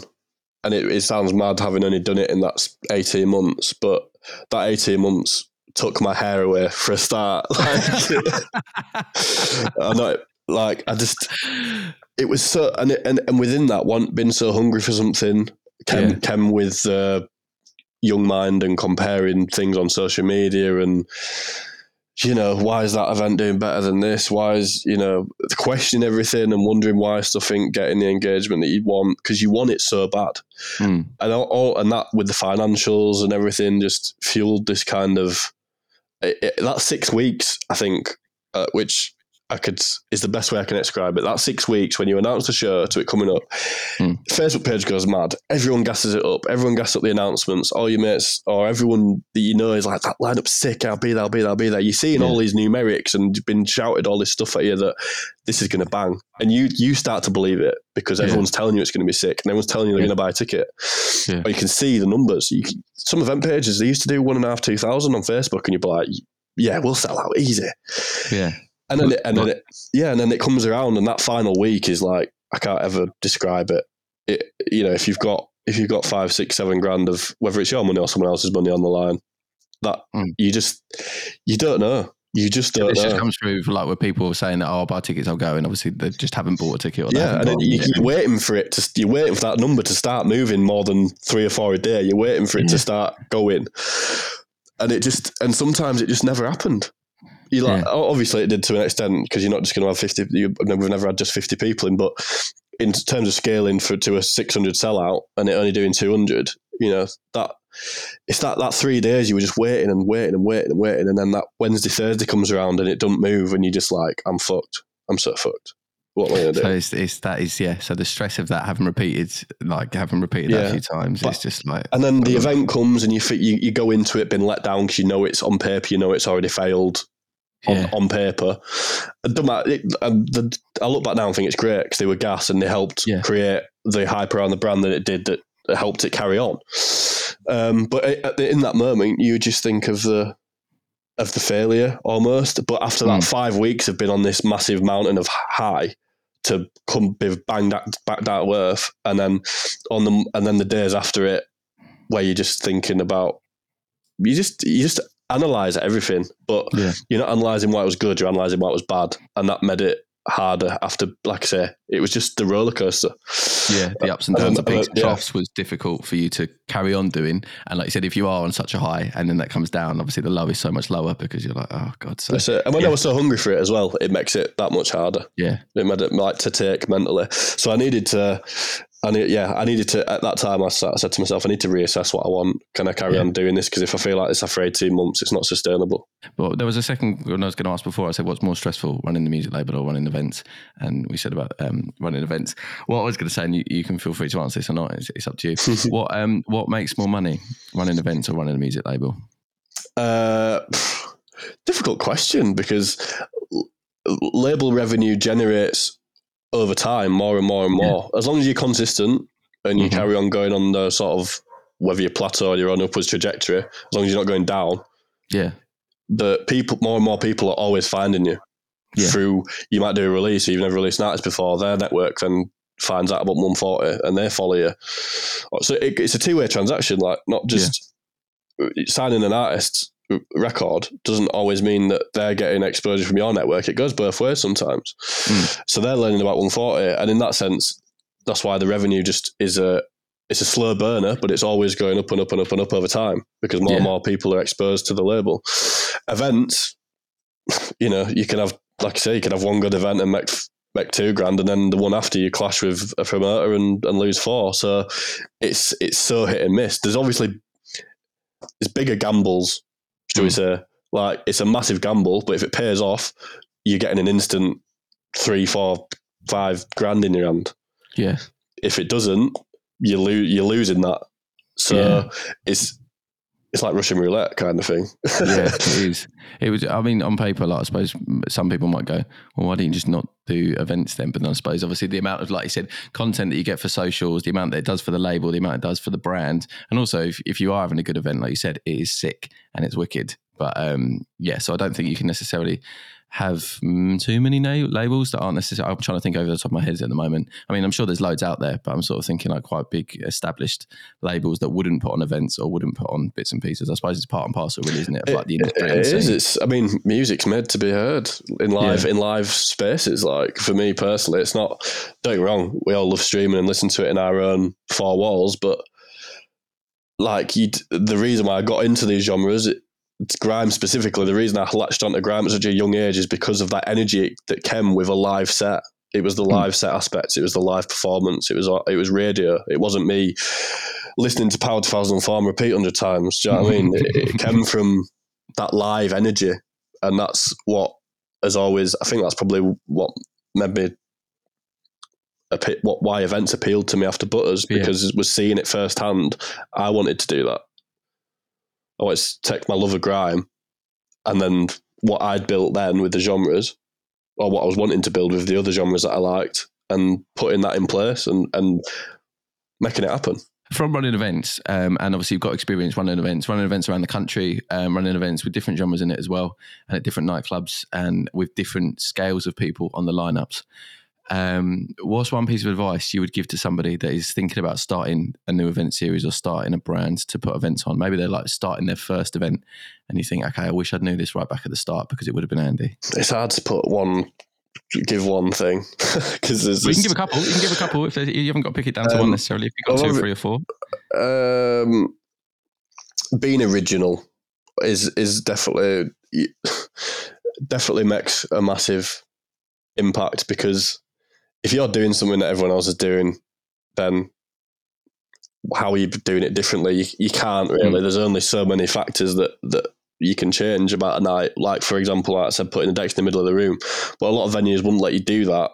And it, it sounds mad having only done it in that 18 months, but that 18 months took my hair away for a start. Like, I know, like, I just, it was so, and, it, and, and within that one, been so hungry for something, came, Yeah. came with uh, young mind and comparing things on social media and, you know, why is that event doing better than this? Why is, you know, questioning everything and wondering why stuff ain't getting the engagement that you want because you want it so bad. Hmm. And all, all, and that with the financials and everything just fueled this kind of, it, it, that six weeks, I think, uh, which I could, is the best way I can describe it. That six weeks when you announce the show to it coming up, Hmm. Facebook page goes mad. Everyone gasses it up. Everyone gasses up the announcements. All your mates or everyone that you know is like, that lineup's sick. I'll be there. I'll be there. I'll be there. You're seeing all these numerics and you've been shouted all this stuff at you that this is going to bang. And you you start to believe it because Yeah. everyone's telling you it's going to be sick and everyone's telling you they're Yeah. going to buy a ticket. Yeah. Or you can see the numbers. You can, some event pages, they used to do one and a half, two thousand on Facebook and you'd be like, yeah, we'll sell out easy. Yeah. And then, it, and then it, yeah, and then it comes around, and that final week is like I can't ever describe it. It, you know, if you've got if you've got five, six, seven grand of whether it's your money or someone else's money on the line, that Mm. you just you don't know. You just don't This just comes through like where people are saying that, oh, I'll buy tickets, I'll go. And obviously they just haven't bought a ticket. Or Yeah, and you, you're waiting for it to. You're waiting for that number to start moving more than three or four a day. You're waiting for it Yeah. to start going, and it just and sometimes it just never happened. You like Yeah. obviously it did to an extent because you're not just going to have fifty. You, we've never had just fifty people in, but in terms of scaling for to a six hundred sellout and it only doing two hundred, You know that it's that that three days you were just waiting and waiting and waiting and waiting, and then that Wednesday Thursday comes around and it doesn't move, and you're just like, I'm fucked. I'm so fucked. What am I gonna do? So it's, it's that is yeah. So the stress of that having repeated, like having repeated that a few times, But- it's just like And then the event comes, and you you, you go into it being let down because you know it's on paper, you know it's already failed yeah, on paper. It doesn't matter. It, the, I look back now and think it's great because they were gas and they helped Yeah. create the hype around the brand that it did that helped it carry on. Um, but it- in that moment, you just think of the of the failure almost. But after that Mm. five weeks have been on this massive mountain of high to come be banged back, back down to earth, and then on the and then the days after it, where you're just thinking about you just you just analyze everything, but Yeah. you're not analyzing why it was good. You're analyzing why it was bad, and that made it harder. After, like I say, it was just the roller coaster. yeah, the ups and downs, Um, the peaks uh, and yeah. troughs was difficult for you to carry on doing. And like you said, if you are on such a high and then that comes down, obviously the low is so much lower because you're like, oh god, so it. And when yeah. I was so hungry for it as well, it makes it that much harder. yeah, It made it like to take mentally. So I needed to. Yeah, I needed to. At that time, I, I said to myself, I need to reassess what I want. Can I carry Yeah. on doing this? Because if I feel like this after eighteen months, it's not sustainable. But there was a second when I was going to ask before. I said, "What's more stressful, running the music label or running events?" And we said about um, running events. What I was going to say, and you, you can feel free to answer this or not. It's, it's up to you. what um, what makes more money, running events or running a music label? Uh, difficult question because l- label revenue generates over time more and more and Yeah. more. As long as you're consistent and you Mhm. carry on going on the sort of whether you're plateau or you're on upwards trajectory, as long as you're not going down, Yeah, the people more and more people are always finding you Yeah. through. You might do a release, or you've never released an artist before. Their network then finds out about 140 and they follow you. So it, it's a two way transaction. Like not just signing an artist record doesn't always mean that they're getting exposure from your network. It goes both ways sometimes. Mm. So they're learning about 140, and in that sense, that's why the revenue just is a it's a slow burner, but it's always going up and up and up and up over time because more and more people are exposed to the label. Events, you know, you can have like I say, you can have one good event and make make two grand, and then the one after you clash with a promoter and, and lose four. So it's it's so hit and miss. There's obviously there's bigger gambles, we Mm. say? Like it's a massive gamble, but if it pays off, you're getting an instant three, four, five grand in your hand. yeah, If it doesn't, you lose. You're losing that. So Yeah. it's it's like Russian roulette kind of thing. yeah, it is. It was. I mean, on paper, like I suppose some people might go, "Well, why didn't you just not do events then?" But then I suppose, obviously, the amount of, like you said, content that you get for socials, the amount that it does for the label, the amount it does for the brand, and also if, if you are having a good event, like you said, it is sick and it's wicked. But um, yeah, so I don't think you can necessarily have mm, too many na- labels that aren't necessarily. I'm trying to think over the top of my head at the moment. I mean, I'm sure there's loads out there, but I'm sort of thinking like quite big established labels that wouldn't put on events or wouldn't put on bits and pieces. I suppose it's part and parcel, really, isn't it? Of like the industry. It and is. It's. I mean, music's meant to be heard in live Yeah. in live spaces. Like for me personally, it's not. Don't get me wrong. We all love streaming and listen to it in our own four walls, but like you, the reason why I got into these genres, it, grime specifically. The reason I latched onto grime at such a young age is because of that energy that came with a live set. It was the hmm. live set aspects. It was the live performance. It was uh, it was radio. It wasn't me listening to Power 2004 and repeat hundred times. Do you know what I mean? It, it came from that live energy, and that's what has always. I think that's probably what made me. What why events appealed to me after Butterz Yeah. because it was seeing it firsthand. I wanted to do that. I wanted to take my love of grime, and then what I'd built then with the genres, or what I was wanting to build with the other genres that I liked, and putting that in place and and making it happen. from running events, um, and obviously you've got experience running events, running events around the country, um, running events with different genres in it as well, and at different nightclubs and with different scales of people on the lineups. Um, what's one piece of advice you would give to somebody that is thinking about starting a new event series or starting a brand to put events on? Maybe they're like starting their first event, and you think, okay, I wish I'd knew this right back at the start because it would have been handy. It's hard to put one, give one thing because there's. We can give a couple. You can give a couple if you haven't got to pick it down to Um, one necessarily. If you've got two, three, or four. um, being original is is definitely definitely makes a massive impact because if you're doing something that everyone else is doing, then how are you doing it differently? You, you can't really. Mm. There's only so many factors that that you can change about a night. Like for example, like I said, putting a deck in the middle of the room. But a lot of venues wouldn't let you do that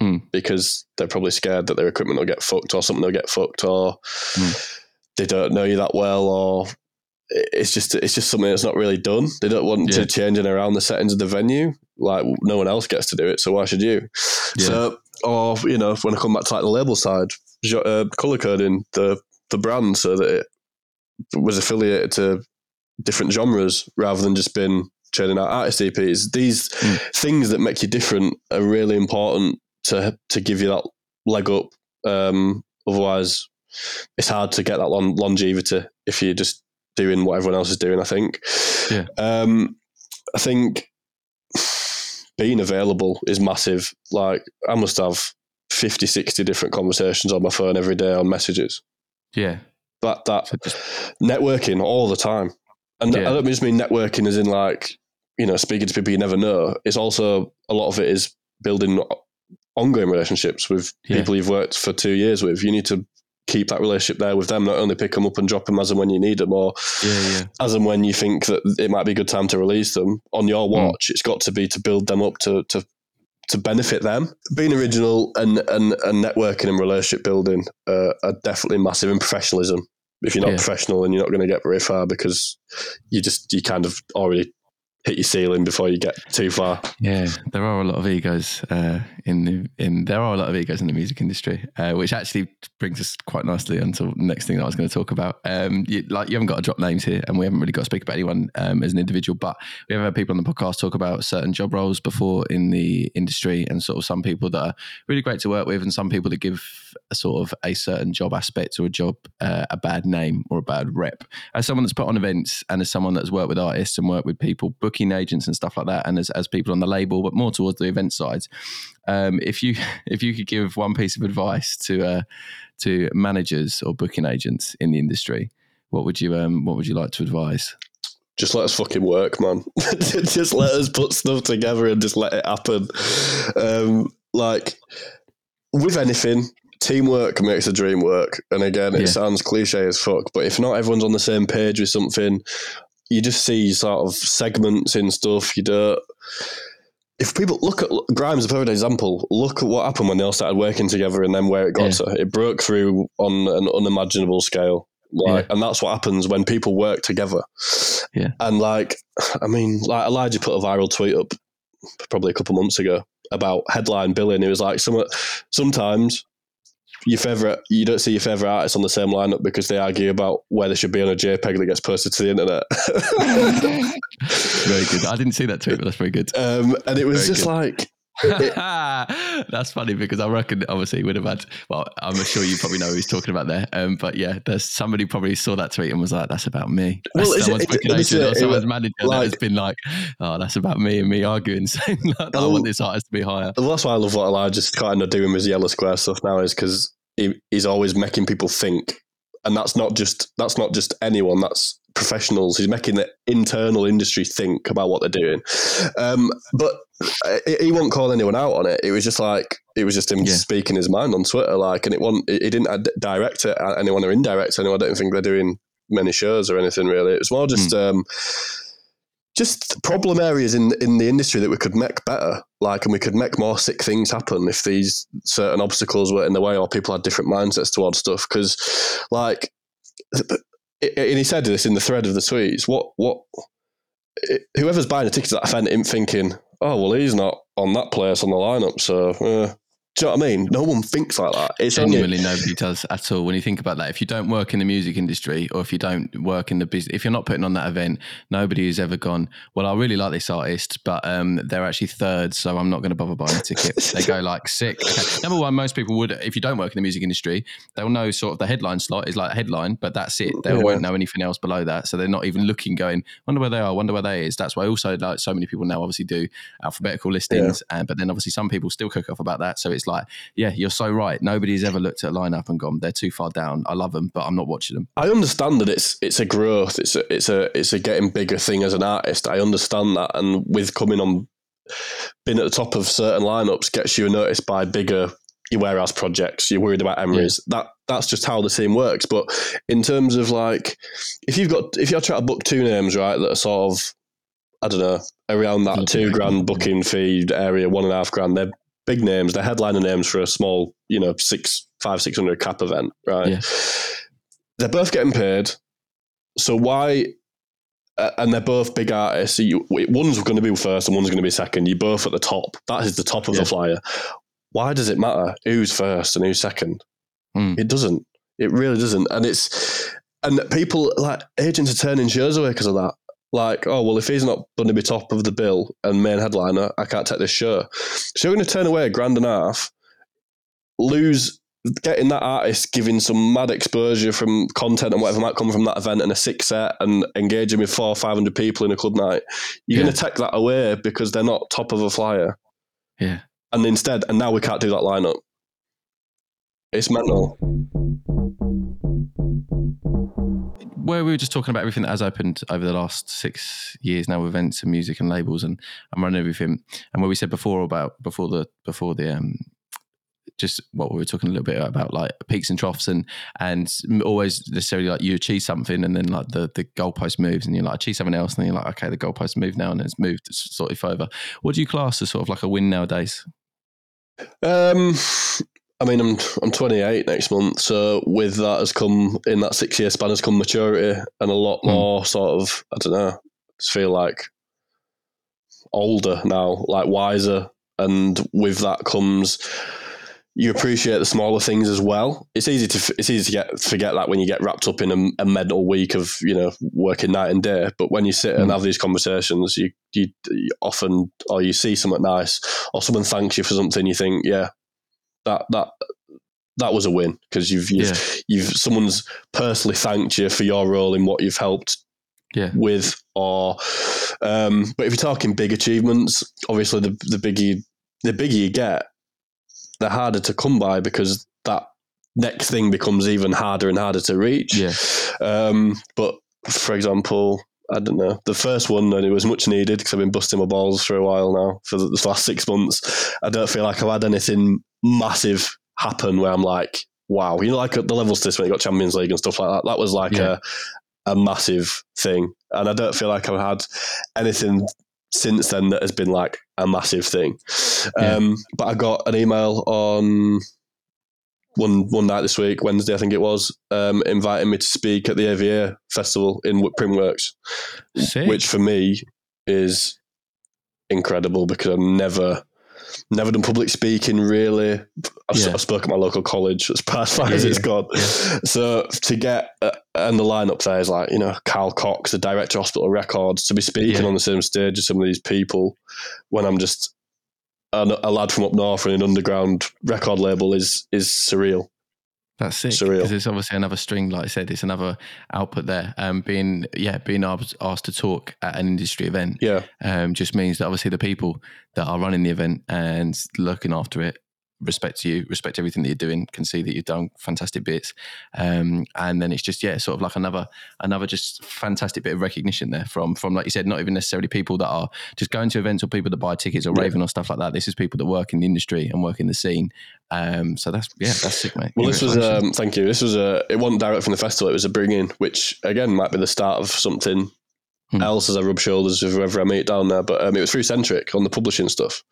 Mm. because they're probably scared that their equipment will get fucked or something will get fucked or Mm. they don't know you that well or it's just it's just something that's not really done. They don't want Yeah. to change in around the settings of the venue. Like no one else gets to do it, so why should you? Yeah. So, or you know, when I come back to like the label side, uh, color coding the the brand so that it was affiliated to different genres rather than just being churning out artist EPs. These Mm. things that make you different are really important to to give you that leg up. Um, otherwise, it's hard to get that lon- longevity if you're just doing what everyone else is doing. I think. Yeah. Um, I think being available is massive. Like I must have 50, 60 different conversations on my phone every day on messages. Yeah. That that networking all the time. And Yeah. I don't just mean networking as in like, you know, speaking to people you never know. It's also a lot of it is building ongoing relationships with Yeah. people you've worked for two years with. You need to keep that relationship there with them, not only pick them up and drop them as and when you need them or yeah, yeah. as and when you think that it might be a good time to release them on your watch. It's got to be to build them up to, to, to benefit them. Being original and, and, and networking and relationship building uh, are definitely massive in professionalism. If you're not Yeah. professional, then you're not going to get very far because you just you kind of already hit your ceiling before you get too far. Yeah, there are a lot of egos uh, in the in there are a lot of egos in the music industry, uh, which actually brings us quite nicely onto the next thing that I was going to talk about. Um, you, like you haven't got to drop names here, and we haven't really got to speak about anyone um, as an individual, but we have had people on the podcast talk about certain job roles before in the industry, and sort of some people that are really great to work with, and some people that give a sort of a certain job aspect or a job uh, a bad name or a bad rep. As someone that's put on events, and as someone that's worked with artists and worked with people booking agents and stuff like that, and as, as people on the label, but more towards the event side. Um, if you if you could give one piece of advice to uh, to managers or booking agents in the industry, what would you um, what would you like to advise? Just let us fucking work, man. just let us put stuff together and just let it happen. Um, like with anything, teamwork makes a dream work. And again, it Yeah. sounds cliche as fuck, but if not everyone's on the same page with something, you just see sort of segments in stuff. You don't. If people look at Grimes, a perfect example. Look at what happened when they all started working together, and then where it got Yeah. to. It broke through on an unimaginable scale. Like, Yeah. and that's what happens when people work together. Yeah. And like, I mean, like Elijah put a viral tweet up probably a couple months ago about headline billing. It was like some sometimes your favorite you don't see your favorite artist on the same lineup because they argue about where they should be on a JPEG that gets posted to the internet. Very good. I didn't see that tweet, but that's very good. um, and it was Very just good. like That's funny because I reckon obviously he would have had. Well, I'm sure you probably know who he's talking about there. Um, but yeah, there's somebody probably saw that tweet and was like, "That's about me." Well, That's it- someone's it- agent it- or someone's manager that has been like, "Oh, that's about me and me arguing, saying that I want this artist to be higher." that's why I love what Elijah's kind of doing with his yellow square stuff now is because he, he's always making people think, and that's not just that's not just anyone. That's professionals. He's making the internal industry think about what they're doing. Um, but he won't call anyone out on it. It was just like it was just him Yeah. speaking his mind on Twitter, like, and it wasn't. He didn't direct it at anyone or indirect anyone. I don't think they're doing many shows or anything really. It was more just. Um, just problem areas in in the industry that we could make better, like, and we could make more sick things happen if these certain obstacles were in the way, or people had different mindsets towards stuff. Because, like, and he said this in the thread of the tweets. What what whoever's buying a ticket to that event thinking, oh well, he's not on that place on the lineup, so. Uh, do you know what I mean? No one thinks like that. It's only Genuinely, nobody does at all. When you think about that, if you don't work in the music industry or if you don't work in the business, if you're not putting on that event, nobody has ever gone, Well, I really like this artist, but um, they're actually third, so I'm not going to bother buying a ticket. they go like sick. Okay. Number one, most people would, if you don't work in the music industry, they'll know sort of the headline slot is like a headline, but that's it. They Yeah. won't know anything else below that. So they're not even looking, going, Wonder where they are, wonder where they is. That's why also, like, so many people now obviously do alphabetical listings, and but then obviously some people still cook off about that. So it's like, yeah, you're so right. Nobody's ever looked at a lineup and gone, they're too far down. I love them, but I'm not watching them. I understand that it's it's a growth, it's a it's a it's a getting bigger thing as an artist. I understand that, and with coming on, being at the top of certain lineups gets you noticed by bigger your warehouse projects. You're worried about Emery's. That that's just how the scene works. But in terms of like, if you've got if you're trying to book two names right that are sort of, I don't know, around that two grand booking fee area, one and a half grand, they're big names. They're headliner names for a small, you know, six five six hundred cap event, right? Yeah. They're both getting paid. So why? Uh, and they're both big artists. So you, one's going to be first and one's going to be second. You're both at the top. That is the top of Yeah. the flyer. Why does it matter who's first and who's second? Mm. It doesn't. It really doesn't. And it's and people like agents are turning shows away because of that. Like, oh well, if he's not going to be top of the bill and main headliner, I can't take this show. So you're going to turn away a grand and a half, lose getting that artist giving some mad exposure from content and whatever might come from that event and a six set and engaging with four or five hundred people in a club night. You're Yeah. going to take that away because they're not top of a flyer. Yeah. And instead, and now we can't do that lineup. It's mental. where we were just talking about everything that has opened over the last six years now, with events and music and labels and, and running everything, and where we said before about before the before the um just what we were talking a little bit about like peaks and troughs and and always necessarily like you achieve something and then like the the goalpost moves and you're like achieve something else and then you're like okay the goalpost moved now and it's moved sort of over. What do you class as sort of like a win nowadays? Um, I mean, I'm I'm 28 next month, so with that has come in that six year span has come maturity and a lot Hmm. more sort of I don't know. Just feel like older now, like wiser, and with that comes you appreciate the smaller things as well. It's easy to it's easy to get forget that when you get wrapped up in a, a mental week of you know working night and day. But when you sit and Mm. have these conversations, you, you you often or you see something nice or someone thanks you for something, you think, yeah, that that that was a win because you've you've, Yeah. you've someone's personally thanked you for your role in what you've helped Yeah. with or um, but if you're talking big achievements obviously the the bigger you, the bigger you get the harder to come by because that next thing becomes even harder and harder to reach Yeah. um, but for example I don't know. The first one, and it was much needed because I've been busting my balls for a while now for the, last six months. I don't feel like I've had anything massive happen where I'm like, wow, you know, like at the levels to this when you got Champions League and stuff like that. That was like Yeah. a a massive thing, and I don't feel like I've had anything since then that has been like a massive thing. Yeah. Um, but I got an email on one one night this week, Wednesday, I think it was, um, inviting me to speak at the AVA festival in Printworks, Sick. which for me is incredible because I've never never done public speaking really. I've, Yeah. I've spoken at my local college as far as, Yeah, as it's yeah, gone. So to get uh, and the lineup there is like you know Carl Cox, the director of Hospital Records, to be speaking on the same stage as some of these people when I'm just a, a lad from up north and an underground record label is is surreal. That's sick Surreal. because it's obviously another string, like I said, it's another output there. Um, being yeah, being asked asked to talk at an industry event, Yeah, um, just means that obviously the people that are running the event and looking after it respect you, respect everything that you're doing, can see that you've done fantastic bits, um, and then it's just yeah, sort of like another another just fantastic bit of recognition there from from like you said, not even necessarily people that are just going to events or people that buy tickets or Yeah. raving or stuff like that. This is people that work in the industry and work in the scene. Um, so that's yeah, that's sick, mate. Well, this was um, thank you. This was a. It wasn't direct from the festival. It was a bring in, which again might be the start of something Hmm. else as I rub shoulders with whoever I meet down there. But um, it was through Sentric on the publishing stuff.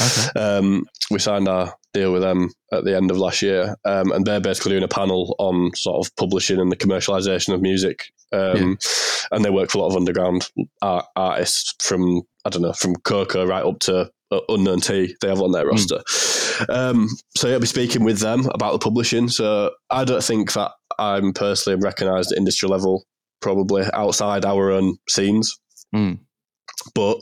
Okay. Um, we signed our deal with them at the end of last year, um, and they're basically doing a panel on sort of publishing and the commercialization of music. Um, And they work for a lot of underground art, artists from I don't know from Coco right up to uh, Unknown T. They have on their roster. Um, so yeah, I'll be speaking with them about the publishing. So I don't think that I'm personally recognised at industry level, probably outside our own scenes. Mm. But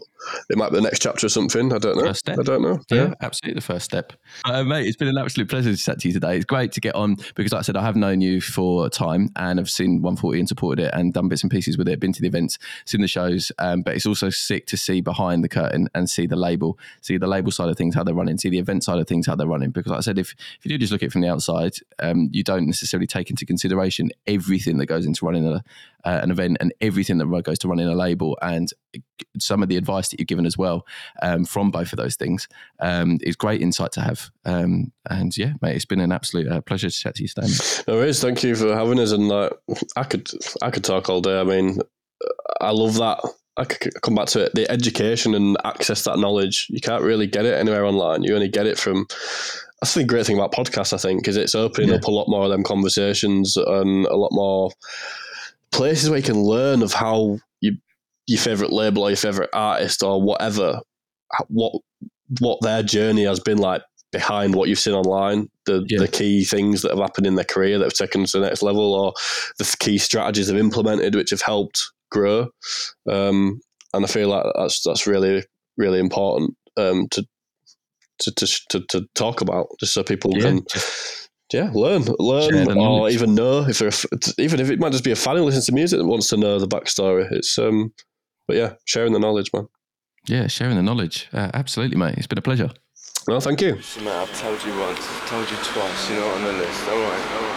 it might be the next chapter or something. I don't know. First step. I don't know. Yeah, absolutely. The first step. Uh, mate, it's been an absolute pleasure to chat to you today. It's great to get on because, like I said, I have known you for a time and I've seen 140 and supported it and done bits and pieces with it, been to the events, seen the shows. Um, but it's also sick to see behind the curtain and see the label, see the label side of things, how they're running, see the event side of things, how they're running. Because, like I said, if, if you do just look at it from the outside, um, you don't necessarily take into consideration everything that goes into running a, uh, an event and everything that goes to running a label. And so some of the advice that you've given as well um, from both of those things um, is great insight to have. Um, and yeah, mate, it's been an absolute uh, pleasure to chat to you, Stan. No worries. Thank you for having us. And like, I could, I could talk all day. I mean, I love that. I could come back to it. The education and access that knowledge, you can't really get it anywhere online. You only get it from. That's the great thing about podcasts, I think, is it's opening Yeah. up a lot more of them conversations and a lot more places where you can learn of how your favorite label or your favorite artist or whatever, what what their journey has been like behind what you've seen online, the Yeah. the key things that have happened in their career that have taken them to the next level, or the key strategies they've implemented which have helped grow. Um, and I feel like that's that's really really important um, to, to to to to talk about, just so people Yeah, can. Yeah, learn, learn, or knowledge. even know if they're even if it might just be a fan who listens to music that wants to know the backstory. It's um, but yeah, sharing the knowledge, man. Yeah, sharing the knowledge. Uh, absolutely, mate. It's been a pleasure. No, thank you. Mate, I've told you once, I've told you twice, you're not on the list. Alright, alright.